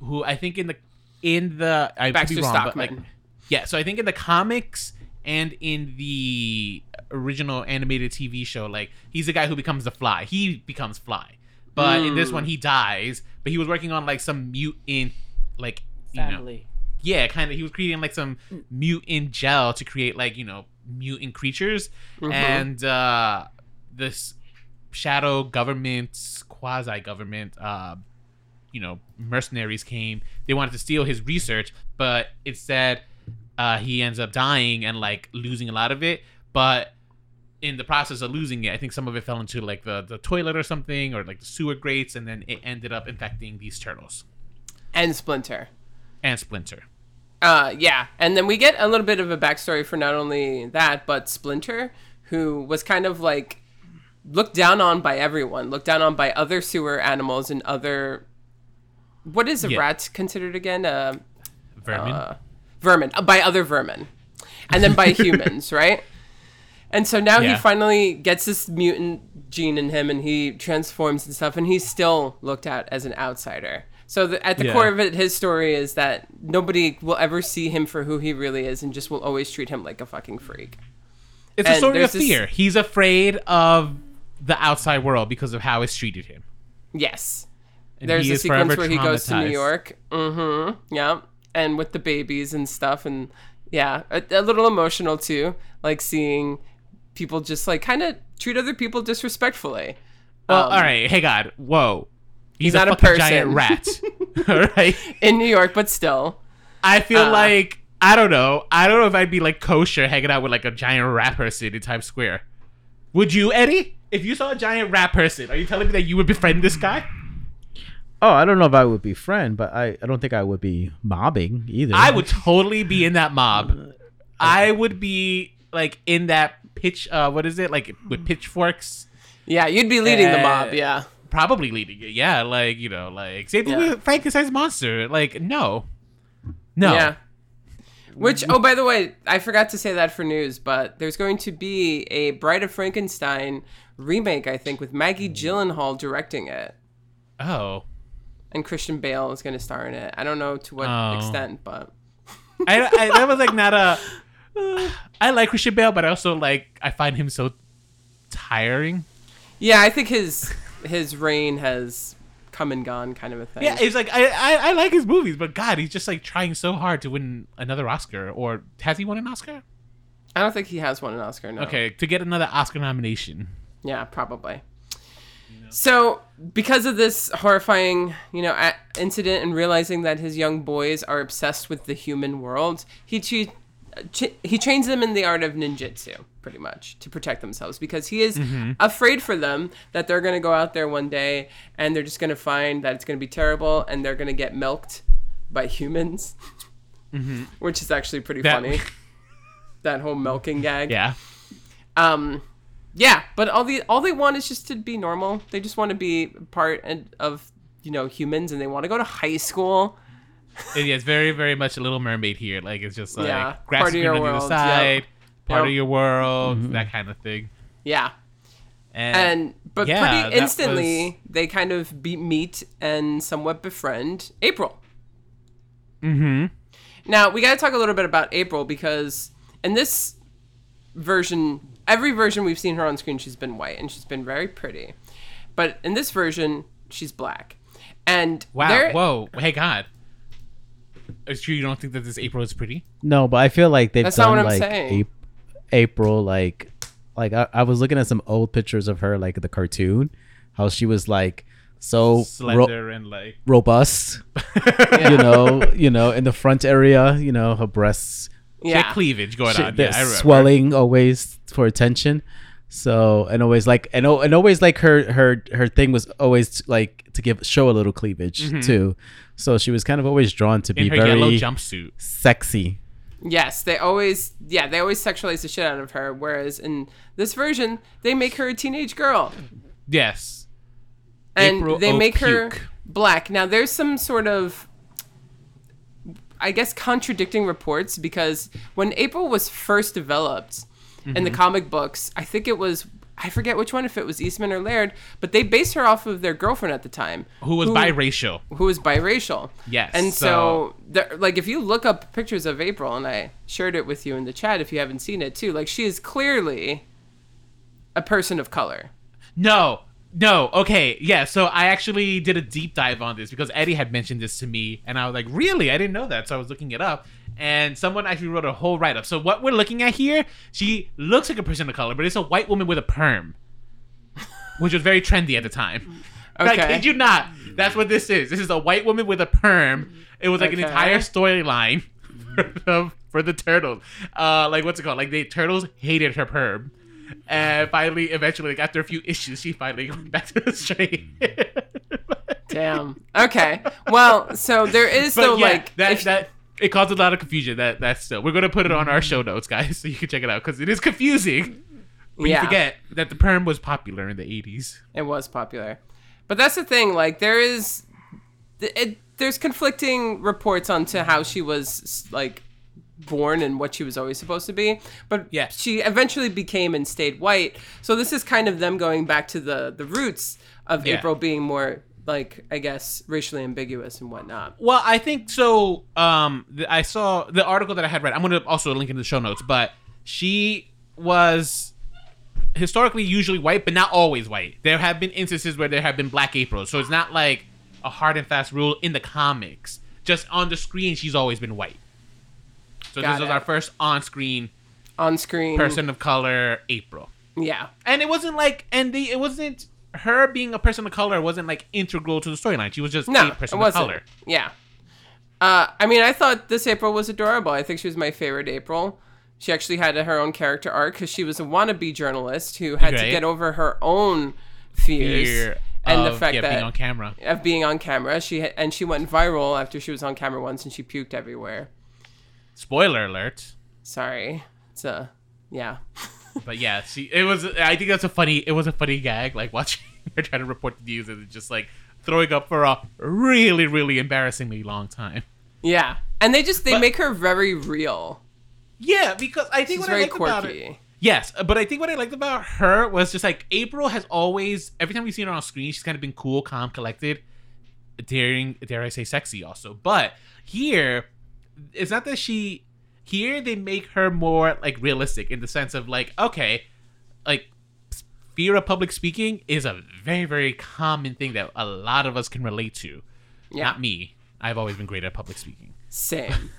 who I think in the in the I could Baxter be wrong, but like Stockman. yeah, so I think in the comics and in the original animated TV show like he's the guy who becomes the fly. He becomes fly. But in this Mm. one he dies, but he was working on like some mutant like you know Family. yeah, kind of. He was creating like some mutant gel to create like you know mutant creatures, Mhm. and uh, this shadow government, quasi government, uh, you know, mercenaries came. They wanted to steal his research, but instead, uh, he ends up dying and like losing a lot of it. But in the process of losing it, I think some of it fell into like the the toilet or something, or like the sewer grates, and then it ended up infecting these turtles And Splinter. and Splinter. Uh, yeah, and then we get a little bit of a backstory for not only that, but Splinter, who was kind of like looked down on by everyone, looked down on by other sewer animals and other. What is a Yeah. rat considered again? Uh, Vermin. uh, vermin uh, by other vermin, and then by [laughs] humans, right? And so now he finally gets this mutant gene in him, and he transforms and stuff, and he's still looked at as an outsider. So the, at the Yeah. core of it, his story is that nobody will ever see him for who he really is, and just will always treat him like a fucking freak. It's a And story of this- fear. He's afraid of the outside world because of how it's treated him. Yes. And There's a sequence where he goes to New. York. Mm-hmm. Yeah. And with the babies and stuff, and yeah, a, a little emotional too, like seeing people just like kind of treat other people disrespectfully. Well, Um, all right. Hey, God. Whoa. He's, not a a fucking giant rat. [laughs] all right. in New York, but still. I feel Uh. like I don't know. I don't know if I'd be like kosher hanging out with like a giant rat person in Times Square. Would you, Eddie? If you saw a giant rat person, are you telling me that you would befriend this guy? Oh, I don't know if I would be friend, but I, I don't think I would be mobbing either. I would totally be in that mob. I would be like in that pitch. Uh, what is it like with pitchforks? Yeah, you'd be leading the Uh, mob. Yeah. Probably leading it. Yeah, like you know, like save Yeah. the Frankenstein's monster. Like no, no. Yeah. Which, oh, by the way, I forgot to say that for news, but there's going to be a Bride of Frankenstein remake, I think, with Maggie Gyllenhaal directing it. Oh, And Christian Bale is going to star in it. I don't know to what Oh. extent, but I, I that was like not a. [laughs] I like Christian Bale, but I also like I find him so tiring. yeah, I think his his reign has come and gone, kind of a thing. Yeah, it's like I, I I like his movies, but God, he's just like trying so hard to win another Oscar. Or has he won an Oscar? I don't think he has won an Oscar. No. Okay, to get another Oscar nomination. Yeah, probably. So, because of this horrifying, you know, incident and realizing that his young boys are obsessed with the human world, he che- ch- he trains them in the art of ninjutsu, pretty much, to protect themselves because he is afraid for them that they're going to go out there one day and they're just going to find that it's going to be terrible and they're going to get milked by humans, [laughs] which is actually pretty That- funny. [laughs] that whole milking gag. Yeah. Um, yeah, but all the all they want is just to be normal. They just want to be part and- of you know humans, and they want to go to high school. And yeah, it's very, very much a Little Mermaid here. Like it's just like Yeah, grass part of green your on the world, side, yep. part Yep. of your world, that kind of thing. Yeah, And, and but yeah, pretty instantly was- they kind of be, meet and somewhat befriend April. Mm-hmm. Now we got to talk a little bit about April because in this version, every version we've seen her on screen, she's been white and she's been very pretty, but in this version, she's black. And Wow. Whoa. Hey God. It's true. You don't think that this April is pretty? No, but I feel like they've That's not done what I'm like saying. Ap- April, like, like I, I was looking at some old pictures of her, like the cartoon, how she was like so ro- Slender and like. robust, [laughs] you know, you know, in the front area, you know, her breasts She yeah, cleavage going she- on. the Yeah, I remember. swelling always for attention. So and always like and and always like her her her thing was always like to give show a little cleavage mm-hmm. too. So she was kind of always drawn to be Mm-hmm. In her yellow very jumpsuit. sexy. Yes, they always yeah, they always sexualize the shit out of her whereas in this version they make her a teenage girl Yes. and April they make her black. Now there's some sort of I guess contradicting reports because when April was first developed in Mm-hmm. the comic books, I think it was I forget which one if it was Eastman or Laird, but they based her off of their girlfriend at the time Who was biracial. who was biracial. Yes, And so, so- there, like, if you look up pictures of April, and I shared it with you in the chat if you haven't seen it too, like, she is clearly a person of color. No, no. Okay, yeah. So I actually did a deep dive on this because Eddie had mentioned this to me, and I was like, "Really? I didn't know that." So I was looking it up, and someone actually wrote a whole write up. So what we're looking at here, she looks like a person of color, but it's a white woman with a perm, which was very trendy at the time. [laughs] Like, Okay. kid you not? That's what this is. This is a white woman with a perm. It was like an entire storyline [laughs] for the, for the turtles. Uh, like what's it called? Like the turtles hated her perm, and finally, eventually, like after a few issues, she finally [laughs] went back to the straight. Damn. Okay. Well, so there is but still yeah, like that if- that it caused a lot of confusion. That that's still we're gonna put it on our show mm-hmm. notes, guys, [laughs] so you can check it out because it is confusing. Mm-hmm. We Yeah. forget that the perm was popular in the '80s. it was popular, but that's the thing. Like, there is it, there's conflicting reports onto how she was like born and what she was always supposed to be. But Yeah. she eventually became and stayed white. So this is kind of them going back to the the roots of Yeah. April being more like I guess racially ambiguous and whatnot. Well, I think so. Um, th- I saw the article that I had read. I'm going to also link in the show notes, but she was historically usually white, but not always white. There have been instances where there have been black Aprils, so it's not like a hard and fast rule in the comics. Just on the screen, she's always been white. So Got this was our first on-screen On screen person of color, April. Yeah. And it wasn't like, and the it wasn't her being a person of color wasn't like integral to the storyline. She was just No, a person of color. Yeah. Uh, I mean, I thought this April was adorable. I think she was my favorite April. She actually had her own character arc because she was a wannabe journalist who had to get over her own fears Fear and of, the fact yeah, that being on camera. of being on camera. She ha- and she went viral after she was on camera once and she puked everywhere. Spoiler alert. Sorry, it's a yeah. [laughs] But yeah, she it was. I think that's a funny. It was a funny gag, like watching [laughs] her trying to report the news and just like throwing up for a really, really embarrassingly long time. Yeah, and they just they But- make her very real. Yeah, because I think She's what I very liked about it. Yes, but I think what I liked about her was just like April has always every time we've seen her on screen, she's kind of been cool, calm, collected, daring, dare I say, sexy also. But here, it's not that she. Here they make her more like realistic in the sense of like okay, like fear of public speaking is a very very common thing that a lot of us can relate to. Yeah, Not me. I've always been great at public speaking same.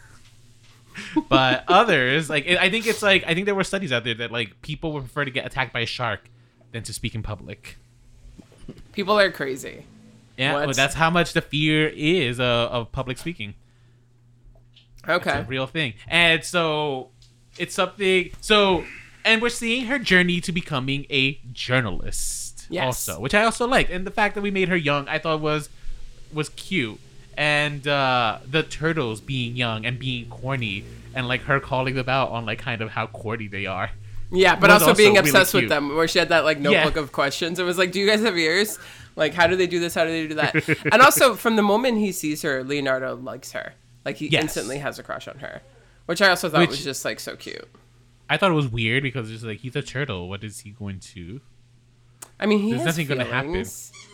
[laughs] but [laughs] others like i think it's like i think there were studies out there that like people would prefer to get attacked by a shark than to speak in public People are crazy. yeah well, that's how much the fear is uh, of public speaking it's Okay. a real thing and so it's something so and we're seeing her journey to becoming a journalist Yes. also which i also liked and the fact that we made her young i thought was was cute and uh the turtles being young and being corny and like her calling them out on like kind of how corny they are Yeah, but also, also being really obsessed with them, where she had that like notebook Yeah. of questions. It was like, "Do you guys have ears? Like, how do they do this? How do they do that?" [laughs] and also, from the moment he sees her, Leonardo likes her. Like, he Yes. instantly has a crush on her, which I also thought Which- was just like so cute. I thought it was weird because it's like he's a turtle. What is he going to? I mean, he There's nothing gonna happen.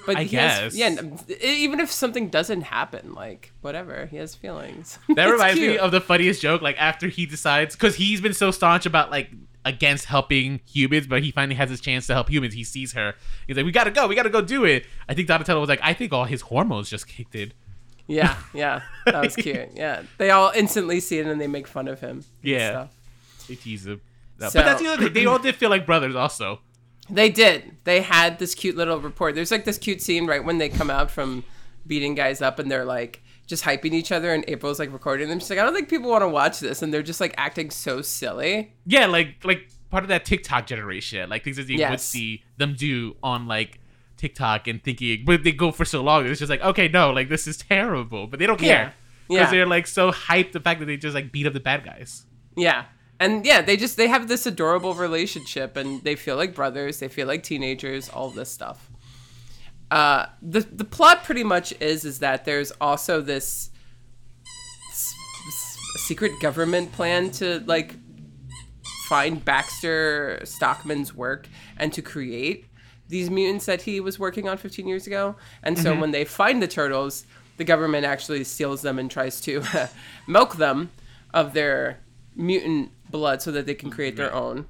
But I he has- guess. yeah. Even if something doesn't happen, like whatever, he has feelings. [laughs] That reminds me of the funniest joke. Like after he decides, because he's been so staunch about like against helping humans, but he finally has his chance to help humans. He sees her. He's like, "We gotta go. We gotta go do it." I think Donatello was like, "I think all his hormones just kicked in." Yeah, yeah, that was [laughs] cute. Yeah, they all instantly see it and they make fun of him. and Yeah. stuff. They tease him. No, So- but that's the other thing. They all did feel like brothers, also. They did. They had this cute little report. There's like this cute scene right when they come out from beating guys up and they're like just hyping each other and April's like recording them. She's like, I don't think people want to watch this and they're just like acting so silly. Yeah, like like part of that TikTok generation, like things that you would see them do on like TikTok and thinking, but they go for so long. It's just like, okay, no, like this is terrible, but they don't care because Yeah. they're like so hyped the fact that they just like beat up the bad guys. Yeah. And yeah, they just they have this adorable relationship and they feel like brothers, they feel like teenagers, all this stuff. Uh the the plot pretty much is is that there's also this s- s- secret government plan to like find Baxter Stockman's work and to create these mutants that he was working on 15 years ago. And so when they find the turtles, the government actually steals them and tries to [laughs] milk them of their mutant blood so that they can create their own.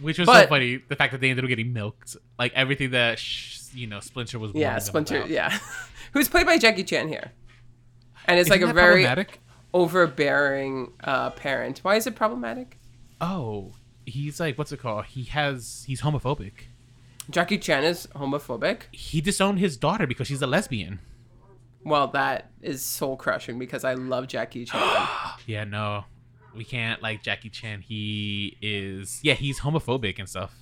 Which was But- so funny, the fact that they ended up getting milked, like everything that sh- you know Splinter was. Yeah, Splinter. Yeah, [laughs] who's played by Jackie Chan here, and it's Isn't like a very overbearing uh, parent. Why is it problematic? Oh, he's like what's it called? He has he's homophobic. Jackie Chan is homophobic. He disowned his daughter because she's a lesbian. Well, that is soul crushing because I love Jackie [gasps] Chan. Yeah, no, we can't like Jackie Chan. He is yeah, he's homophobic and stuff.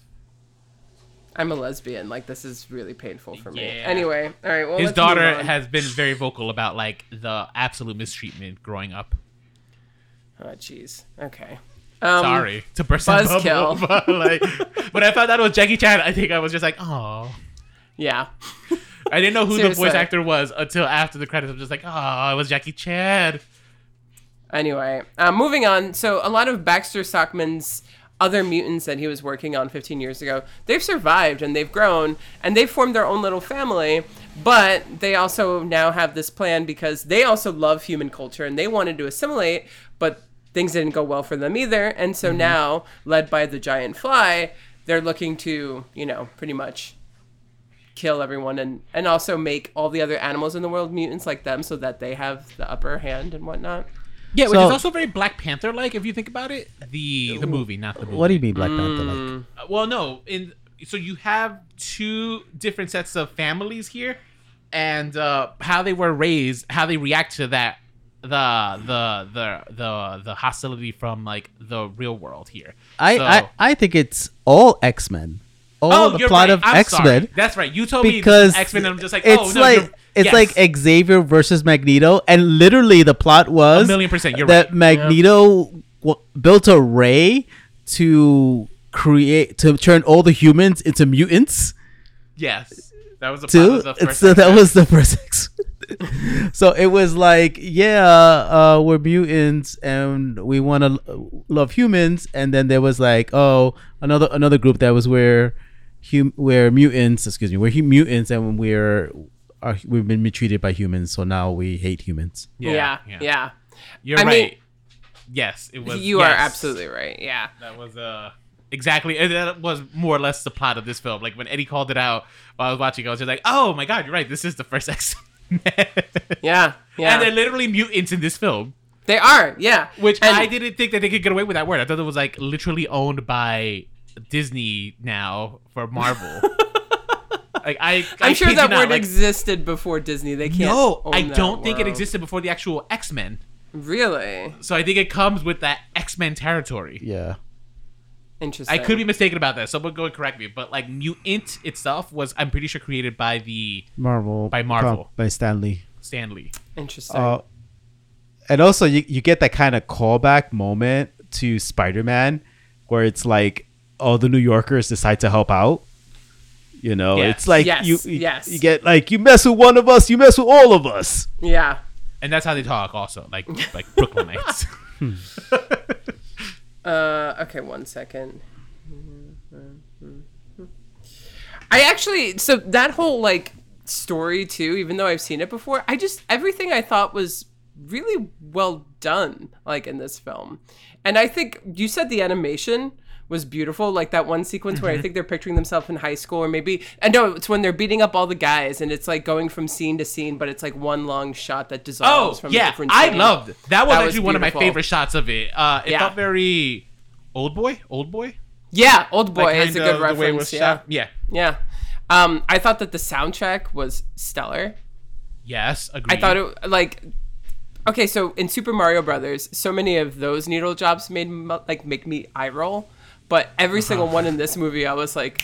I'm a lesbian. Like this is really painful for me. Yeah. Anyway, all right. Well, His daughter has been very vocal about like the absolute mistreatment growing up. Oh, jeez. Okay. Um, Sorry to burst that buzzkill. bubble, [laughs] but like when I found out it was Jackie Chan, I think I was just like, oh. Yeah. I didn't know who the voice Seriously. actor was until after the credits. I'm just like, oh, it was Jackie Chan. Anyway, uh, moving on. So a lot of Baxter Stockman's other mutants that he was working on 15 years ago, they've survived and they've grown and they've formed their own little family. But they also now have this plan because they also love human culture and they wanted to assimilate, but things didn't go well for them either. And so now, led by the giant fly, they're looking to, you know, pretty much kill everyone and and also make all the other animals in the world mutants like them so that they have the upper hand and whatnot. Yeah, which So- is also very Black Panther like if you think about it. The the movie, not the movie. What do you mean Black Panther? Mm. Like, Uh, well, no. In so you have two different sets of families here, and uh, how they were raised, how they react to that, the the the the the hostility from like the real world here. I, So- I I think it's all X Men. all oh, the plot right. of X Men. That's right. You told me because X Men, I'm just like, it's oh no, like it's yes. like Xavier versus Magneto, and literally the plot was A million percent, you're that right. Magneto w- built a ray to create to turn all the humans into mutants. yes, that was the plot of the first. so that was the first X. [laughs] so it was like, yeah, uh, we're mutants and we want to love humans, and then there was like, oh, another another group that was where hum we're mutants. Excuse me, we're hu- mutants and we're are, we've been mistreated by humans, so now we hate humans. Yeah, yeah. You're I right. mean- yes, it was. You are absolutely right. Yeah. That was uh exactly and that was more or less the plot of this film. Like when Eddie called it out while I was watching, I was just like, "Oh my god, you're right. This is the first [laughs] X Men." [laughs] Yeah. Yeah. And they're literally mutants in this film, they are. Yeah. which And- I didn't think that they could get away with that word. I thought it was like literally owned by Disney now for Marvel. [laughs] like I, I I'm sure that not, word like, existed before Disney. They can't. No, own I don't think it existed before the actual X Men. Really So I think it comes with that X Men territory. Yeah. Interesting. I could be mistaken about that. Someone go and correct me. But like Mutant itself was, I'm pretty sure, created by the Marvel By Marvel. by Stan Lee. Stanley. interesting. Uh, and also you, you get that kind of callback moment to spider-man where it's like all the new yorkers decide to help out you know Yes. it's like Yes, you, you yes. you get like you mess with one of us you mess with all of us yeah. And that's how they talk, also, like like Brooklynites. [laughs] [laughs] [laughs] Uh, okay, one second. I actually, so that whole like story too, even though I've seen it before, I just everything I thought was really well done, like in this film. And I think you said the animation was beautiful, like that one sequence where I think they're picturing themselves in high school, or maybe I know it's when they're beating up all the guys, and it's like going from scene to scene, but it's like one long shot that oh dissolves from a yeah. I loved that. Was That was actually one of my favorite shots of it. Uh, it Yeah. felt very old boy, old boy. Yeah, Old Boy Like, is a good the way it reference. was Yeah. Yeah. Yeah. Um, I thought that the soundtrack was stellar. Yes, agreed. I thought it like okay. So in Super Mario Brothers, so many of those needle jobs made like make me eye roll, but every Uh-huh. single one in this movie, I was like,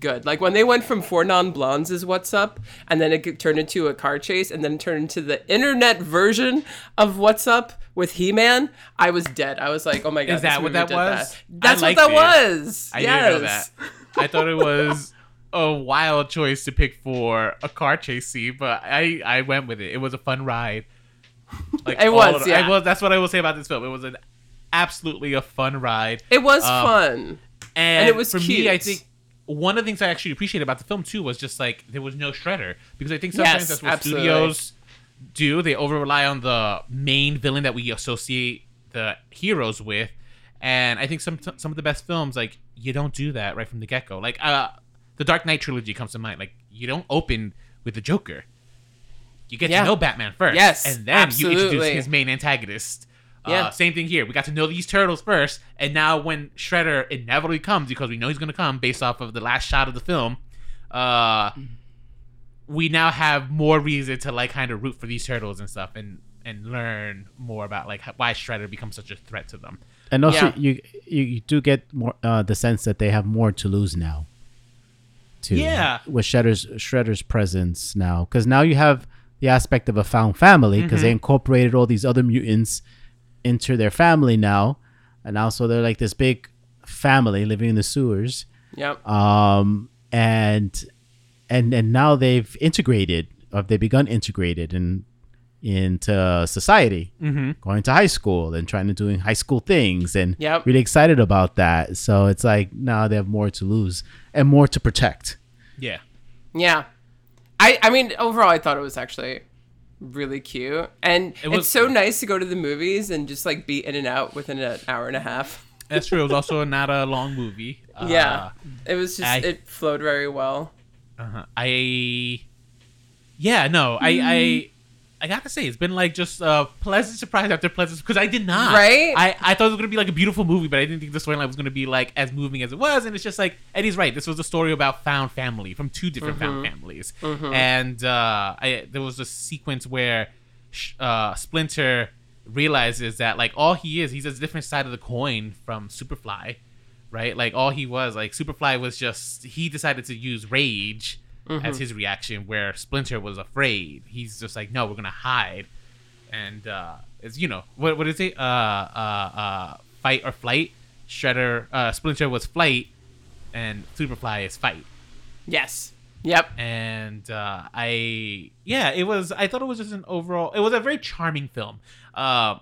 good. Like when they went from four non blondes is what's up, and then it turned into a car chase, and then turned into the internet version of what's up with He Man. I was dead. I was like, oh my god, Is that what that was? I That's what that it. was. I yes. didn't know that. I thought it was [laughs] a wild choice to pick for a car chase scene, but I I went with it. It was a fun ride. [laughs] Like It was, of yeah. I was. That's what I will say about this film. It was an absolutely a fun ride. It was Um, fun. and, it was for me, I think one of the things I actually appreciated about the film too was just like there was no shredder because I think sometimes Yes, that's what absolutely. studios do. They over rely on the main villain that we associate the heroes with, and I think some some of the best films like you don't do that right from the get go. Like uh, the Dark Knight trilogy comes to mind. Like you don't open with the Joker. You get Yeah. to know Batman first, Yes, and then you introduce his main antagonist. Yeah. Uh, same thing here. We got to know these turtles first, and now when Shredder inevitably comes, because we know he's going to come based off of the last shot of the film, uh, we now have more reason to like kind of root for these turtles and stuff, and and learn more about like h- why Shredder becomes such a threat to them. and also Yeah. you, you you do get more uh, the sense that they have more to lose now too Yeah. with shredder's shredder's presence now because now you have the aspect of a found family because Mm-hmm. they incorporated all these other mutants into their family now and now so they're like this big family living in the sewers Yep. um and and and now they've integrated or they've begun integrated in into society Mm-hmm. going to high school and trying to doing high school things and Yep. really excited about that so it's like now they have more to lose and more to protect Yeah. Yeah. I I mean overall I thought it was actually really cute. And It was it's so nice to go to the movies and just like be in and out within an hour and a half. [laughs] That's true. It was also not a long movie. [laughs] Uh, yeah. It was just I- it flowed very well. Uh-huh. I yeah, no, I I I gotta say it's been like just a pleasant surprise after pleasant because I did not Right? I I thought it was gonna be like a beautiful movie, but I didn't think the storyline was gonna be like as moving as it was. And it's just like Eddie's right. This was a story about found family from two different found families, and uh, I there was a sequence where uh, Splinter realizes that like all he is, he's a different side of the coin from Superfly. right? Like all he was, like Superfly was just he decided to use rage as his reaction, where Splinter was afraid. He's just like, no, we're gonna hide, and uh, it's you know what what is it? Uh, uh, uh, fight or flight. Shredder, uh, Splinter was flight, and Superfly is fight Yes. Yep. and uh, I yeah, it was. I thought it was just an overall. It was a very charming film. Uh,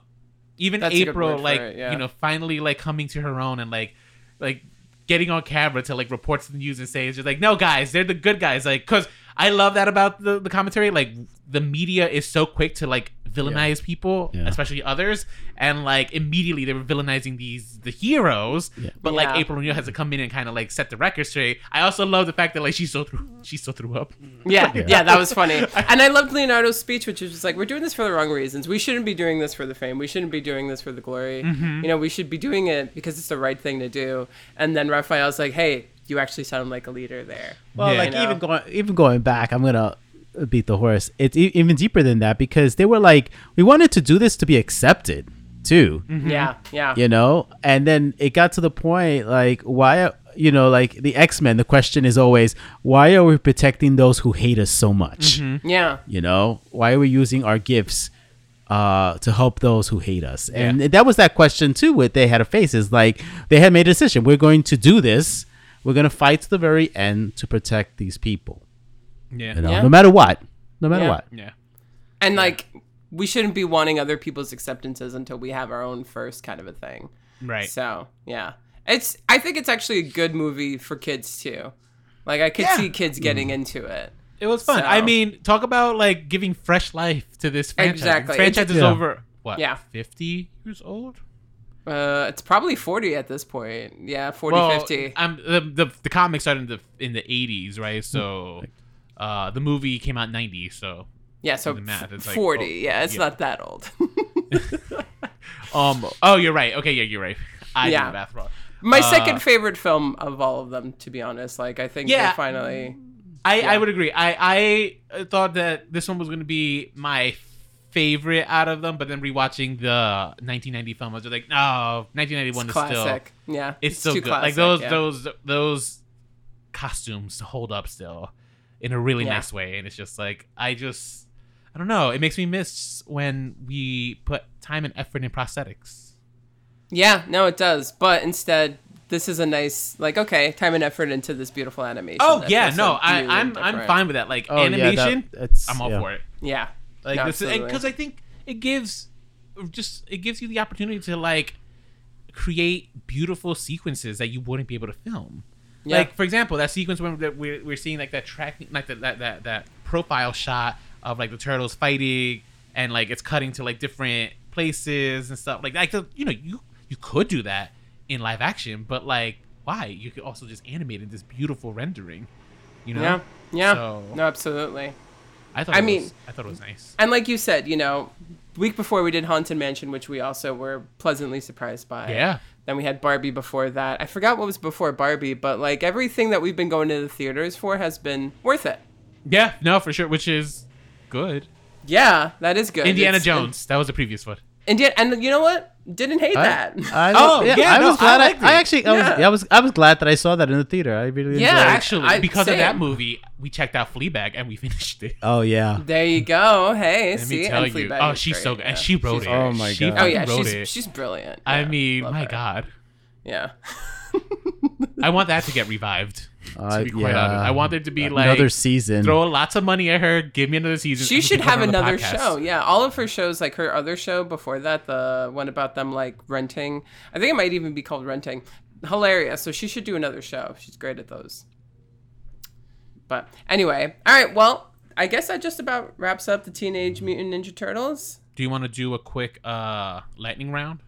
even That's April, like it, yeah. you know, finally like coming to her own and like like getting on camera to like report to the news and say it's just like no guys, they're the good guys. Like because I love that about the the commentary. Like the media is so quick to like villainize people, Yeah. especially others, and like immediately they were villainizing these the heroes. Yeah. But like Yeah. April O'Neil has to come in and kind of like set the record straight. I also love the fact that like she so threw she so threw up. [laughs] Yeah, yeah, that was funny. [laughs] And I loved Leonardo's speech, which was just like, we're doing this for the wrong reasons. We shouldn't be doing this for the fame. We shouldn't be doing this for the glory. Mm-hmm. You know, we should be doing it because it's the right thing to do. And then Raphael's like, hey, you actually sound like a leader there. Well, Yeah. like You know? even going even going back, I'm gonna beat the horse. It's e- even deeper than that because they were like, we wanted to do this to be accepted too, Yeah, yeah. you know. And then it got to the point like, why? You know, like the X Men. The question is always, why are we protecting those who hate us so much? Yeah. You know, why are we using our gifts uh, to help those who hate us? And that was that question too. What they had to face is like they had made a decision. We're going to do this. We're going to fight to the very end to protect these people. Yeah. You know, Yeah. no matter what, no matter Yeah. what. Yeah. And like, we shouldn't be wanting other people's acceptances until we have our own first kind of a thing. Right. So, yeah. It's, I think it's actually a good movie for kids too. Like, I could Yeah. see kids getting mm. into it. It was fun. So- I mean, talk about like giving fresh life to this franchise. Exactly. The franchise is Yeah. over what? Yeah. Fifty years old. Uh, it's probably 40 at this point. Yeah, 40, Well, 50. I'm the, the the comic started in the in the eighties, right? So, uh, the movie came out in ninety. So, Yeah, so math, it's like, 40. oh, yeah, it's yeah. not that old. [laughs] um, oh, you're right. Okay, yeah, you're right. I Yeah. did the math wrong. My Uh, second favorite film of all of them, to be honest. Like, I think Yeah. finally. I, Yeah. I would agree. I, I thought that this one was going to be my favorite out of them, but then rewatching the 1990 film, I was just like, no, 1991 It's is still classic. yeah. it's, still too good. like those yeah. those those costumes hold up still in a really Yeah. nice way, and it's just like I just I don't know. It makes me miss when we put time and effort in prosthetics. Yeah, no, it does. But instead, this is a nice, like, okay, time and effort into this beautiful animation. Oh yeah, no, I, new and I'm I'm fine with that. Like Oh, yeah, that- animation, it's- I'm all yeah. for it. Yeah. Like No, this is because I think it gives just it gives you the opportunity to like create beautiful sequences that you wouldn't be able to film. Yeah. Like for example, that sequence when we're, we're seeing like that track like that, that that that profile shot of like the turtles fighting and like it's cutting to like different places and stuff like like the, you know you you could do that in live action, but like why? You could also just animate in this beautiful rendering. You know? Yeah. Yeah. So- No, absolutely. I thought I it mean- was, I thought it was nice. And like you said, you know, week before we did Haunted Mansion, which we also were pleasantly surprised by. Yeah. Then we had Barbie before that. I forgot what was before Barbie, but like everything that we've been going to the theaters for has been worth it. Yeah, no, for sure, which is good. Yeah, that is good. Indiana It's- Jones, that was the previous one. Indiana, and you know what? Didn't hate that. I, Oh, yeah, yeah, I no, was glad. I I, I, actually, I was, Yeah. I was, I was glad that I saw that in the theater. I really, Yeah, enjoyed. Actually, I- because of that movie, we checked out Fleabag and we [laughs] finished it. Oh yeah, there you go. Hey, Let see, me tell and you. Fleabag Oh, she's great, so good. And she wrote She's it. Oh my She God. Oh yeah, wrote she's it. she's brilliant. I mean, my her. God. Yeah. [laughs] I want that to get revived. Uh, to be quite yeah. honest. I want there to be like another season. throw lots of money at her, give me another season. She should have her on the another show. Yeah, all of her shows, like her other show before that, the one about them like renting. I think it might even be called Renting. Hilarious. So she should do another show. She's great at those. But anyway, all right. Well, I guess that just about wraps up the Teenage Mutant Ninja Turtles. Do you want to do a quick uh lightning round?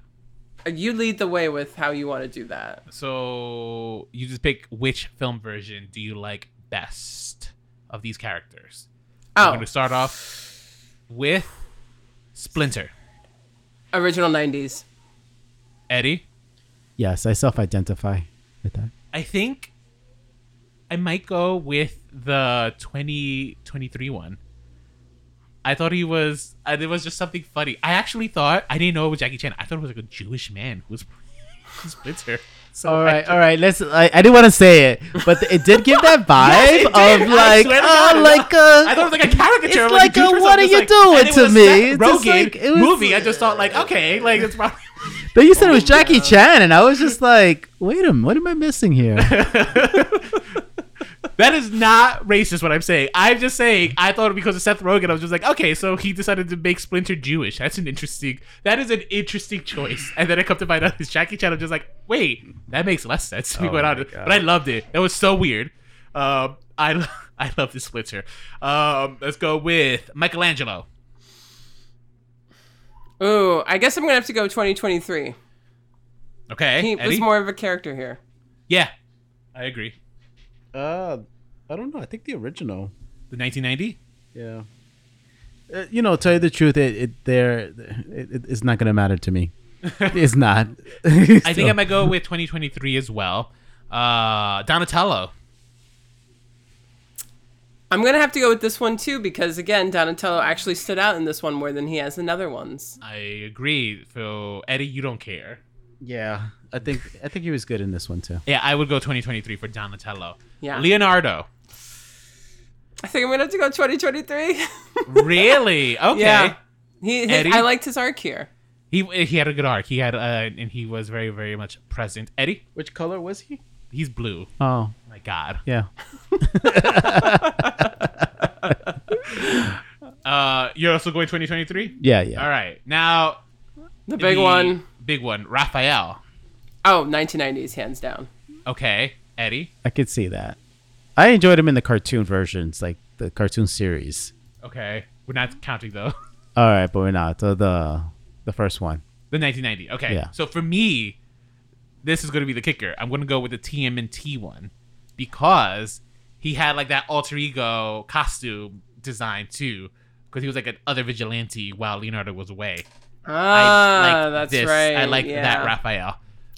Uh, You lead the way with how you want to do that. So you just pick which film version do you like best of these characters? I'm Oh, going to start off with Splinter. original '90s. Eddie, Yes, I self-identify with that. I think I might go with the 2023 one. I thought he was. Uh, there was just something funny. I actually thought I didn't know it was Jackie Chan. I thought it was like a Jewish man who was. [laughs] Splinter. So All right, all right. Let's. I, I didn't want to say it, but it did give that [laughs] vibe Yes, of like, oh, God. like uh, I thought it was like a caricature. It's like, like a, Goosebumps. what are you just doing to was me? It's like- it was- movie. I just thought like, okay, like it's probably. [laughs] But you said it was Jackie Chan, and I was just like, wait a minute, what am I missing here? That is not racist. What I'm saying. I'm just saying. I thought because of Seth Rogen, I was just like, okay, so he decided to make Splinter Jewish. That's an interesting. That is an interesting choice. And then I come to find out it's Jackie Chan. I'm just like, wait, that makes less sense to me Oh going on. But I loved it. It was so weird. Um, I [laughs] I love the Splinter. Um, let's go with Michelangelo. Ooh, I guess I'm gonna have to go 2023. Okay, He was more of a character here. Yeah, I agree. Uh, I don't know. I think the original. The 1990. Yeah. Uh, you know, tell you the truth, it, it there, it, it, it's not gonna matter to me. [laughs] it's not. I think I might go with 2023 as well. Uh, Donatello. I'm gonna have to go with this one too because again, Donatello actually stood out in this one more than he has in other ones. I agree. So Eddie, you don't care. Yeah, I think I think he was good in this one too. Yeah, I would go 2023 for Donatello. Yeah. Leonardo. I think I'm gonna have to go 2023. [laughs] Really? Okay. yeah, he. His, Eddie? I liked his arc here. He he had a good arc. He had uh, and he was very very much present. Eddie, Which color was he? he's blue. Oh, My God. yeah. [laughs] Uh, you're also going 2023. Yeah, yeah. All right. Now The big the one. Big one. Raphael. Oh, 1990s, hands down. Okay. Eddie. I could see that. I enjoyed him in the cartoon versions, like the cartoon series. Okay. We're not counting though. [laughs] All right, but we're not. So the the first one. The 1990. Okay. Yeah. So for me, this is going to be the kicker. I'm going to go with the TMNT one because he had like that alter ego costume design too. Because he was like an other vigilante while Leonardo was away. Ah, I like that's this. right. I like yeah. that Raphael.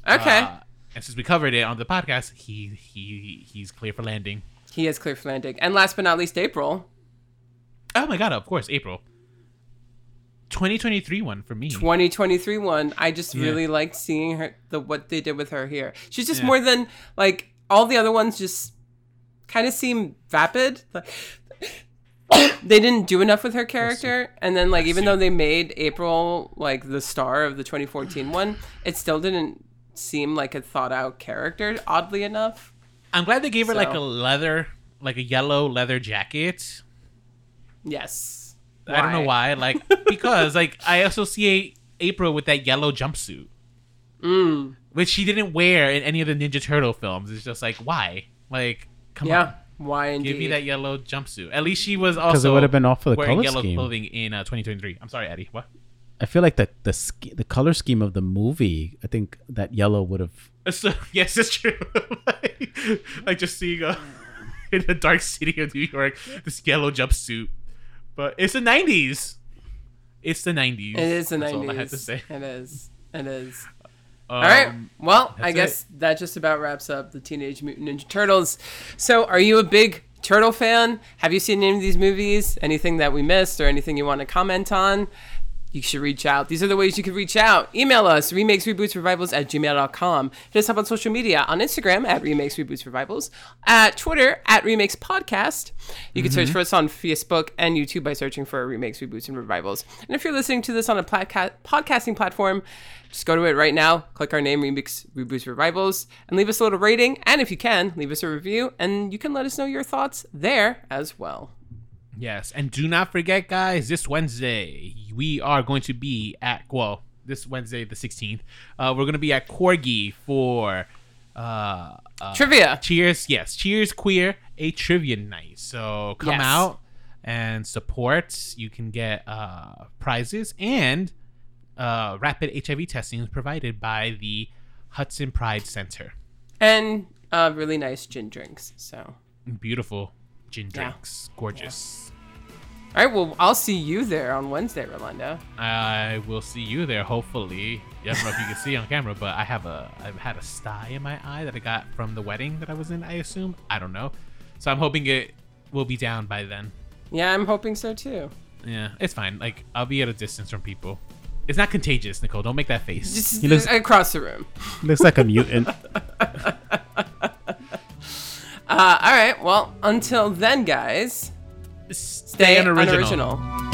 Okay. Uh, and since we covered it on the podcast, he he he's clear for landing. he is clear for landing. And last but not least, April. Oh my god! Of course, April. 2023 one for me. 2023 one. I just Yeah. really liked seeing her the what they did with her here. She's just Yeah. more than like all the other ones. Just kind of seem vapid. They didn't do enough with her character, and then like even though they made April like the star of the 2014 one, it still didn't seem like a thought out character. Oddly enough. I'm glad they gave her like a leather, like a yellow leather jacket. Yes. I don't know why. Like [laughs] because like I associate April with that yellow jumpsuit, Mm. which she didn't wear in any of the Ninja Turtle films. It's just like why? Like come Yeah. on, Why indeed? give me that yellow jumpsuit. At least she was Because also it would have been off of the wearing color yellow scheme. clothing in uh, 2023. I'm sorry, Eddie. What? I feel like the the sch- the color scheme of the movie. I think that yellow would have. So, [laughs] yes, it's true. like, [laughs] like just seeing a [laughs] in the dark city of New York, this yellow jumpsuit. But it's the '90s. It's the '90s. It is the That's 90s. all I had to say. It is. It is. Um, All right. Well, I guess that just about wraps up the Teenage Mutant Ninja Turtles. So, are you a big turtle fan? Have you seen any of these movies? Anything that we missed or anything you want to comment on? You should reach out. These are the ways you can reach out. Email us, remakes, reboots, revivals at gmail.com. Hit us up on social media on Instagram at remakes, reboots, revivals, at Twitter at remakes podcast. You can search mm-hmm. for us on Facebook and YouTube by searching for remakes, reboots, and revivals. And if you're listening to this on a podca- podcasting platform, just go to it right now, click our name, Remakes Reboots Revivals, and leave us a little rating. And if you can, leave us a review, and you can let us know your thoughts there as well. Yes, and do not forget, guys. This Wednesday we are going to be at well, this Wednesday the 16th. Uh, we're going to be at Corgi for uh, uh, Trivia. Cheers, yes, Cheers Queer, a trivia night. So come Yes. out and support. You can get uh, prizes and uh, rapid HIV testing is provided by the Hudson Pride Center. And uh, really nice gin drinks. So, Beautiful gin Yeah. drinks, gorgeous. All right. Well, I'll see you there on Wednesday, Rolando. I will see you there. Hopefully, I don't know if you can see on camera, but I have a I've had a sty in my eye that I got from the wedding that I was in. I assume I don't know, so I'm hoping it will be down by then. Yeah, I'm hoping so too. Yeah, it's fine. Like I'll be at a distance from people. It's not contagious, Nicole. Don't make that face. Just He looks- across the room. [laughs] Looks like a mutant. [laughs] Uh, all right. Well, until then, guys, stay, stay unoriginal. unoriginal.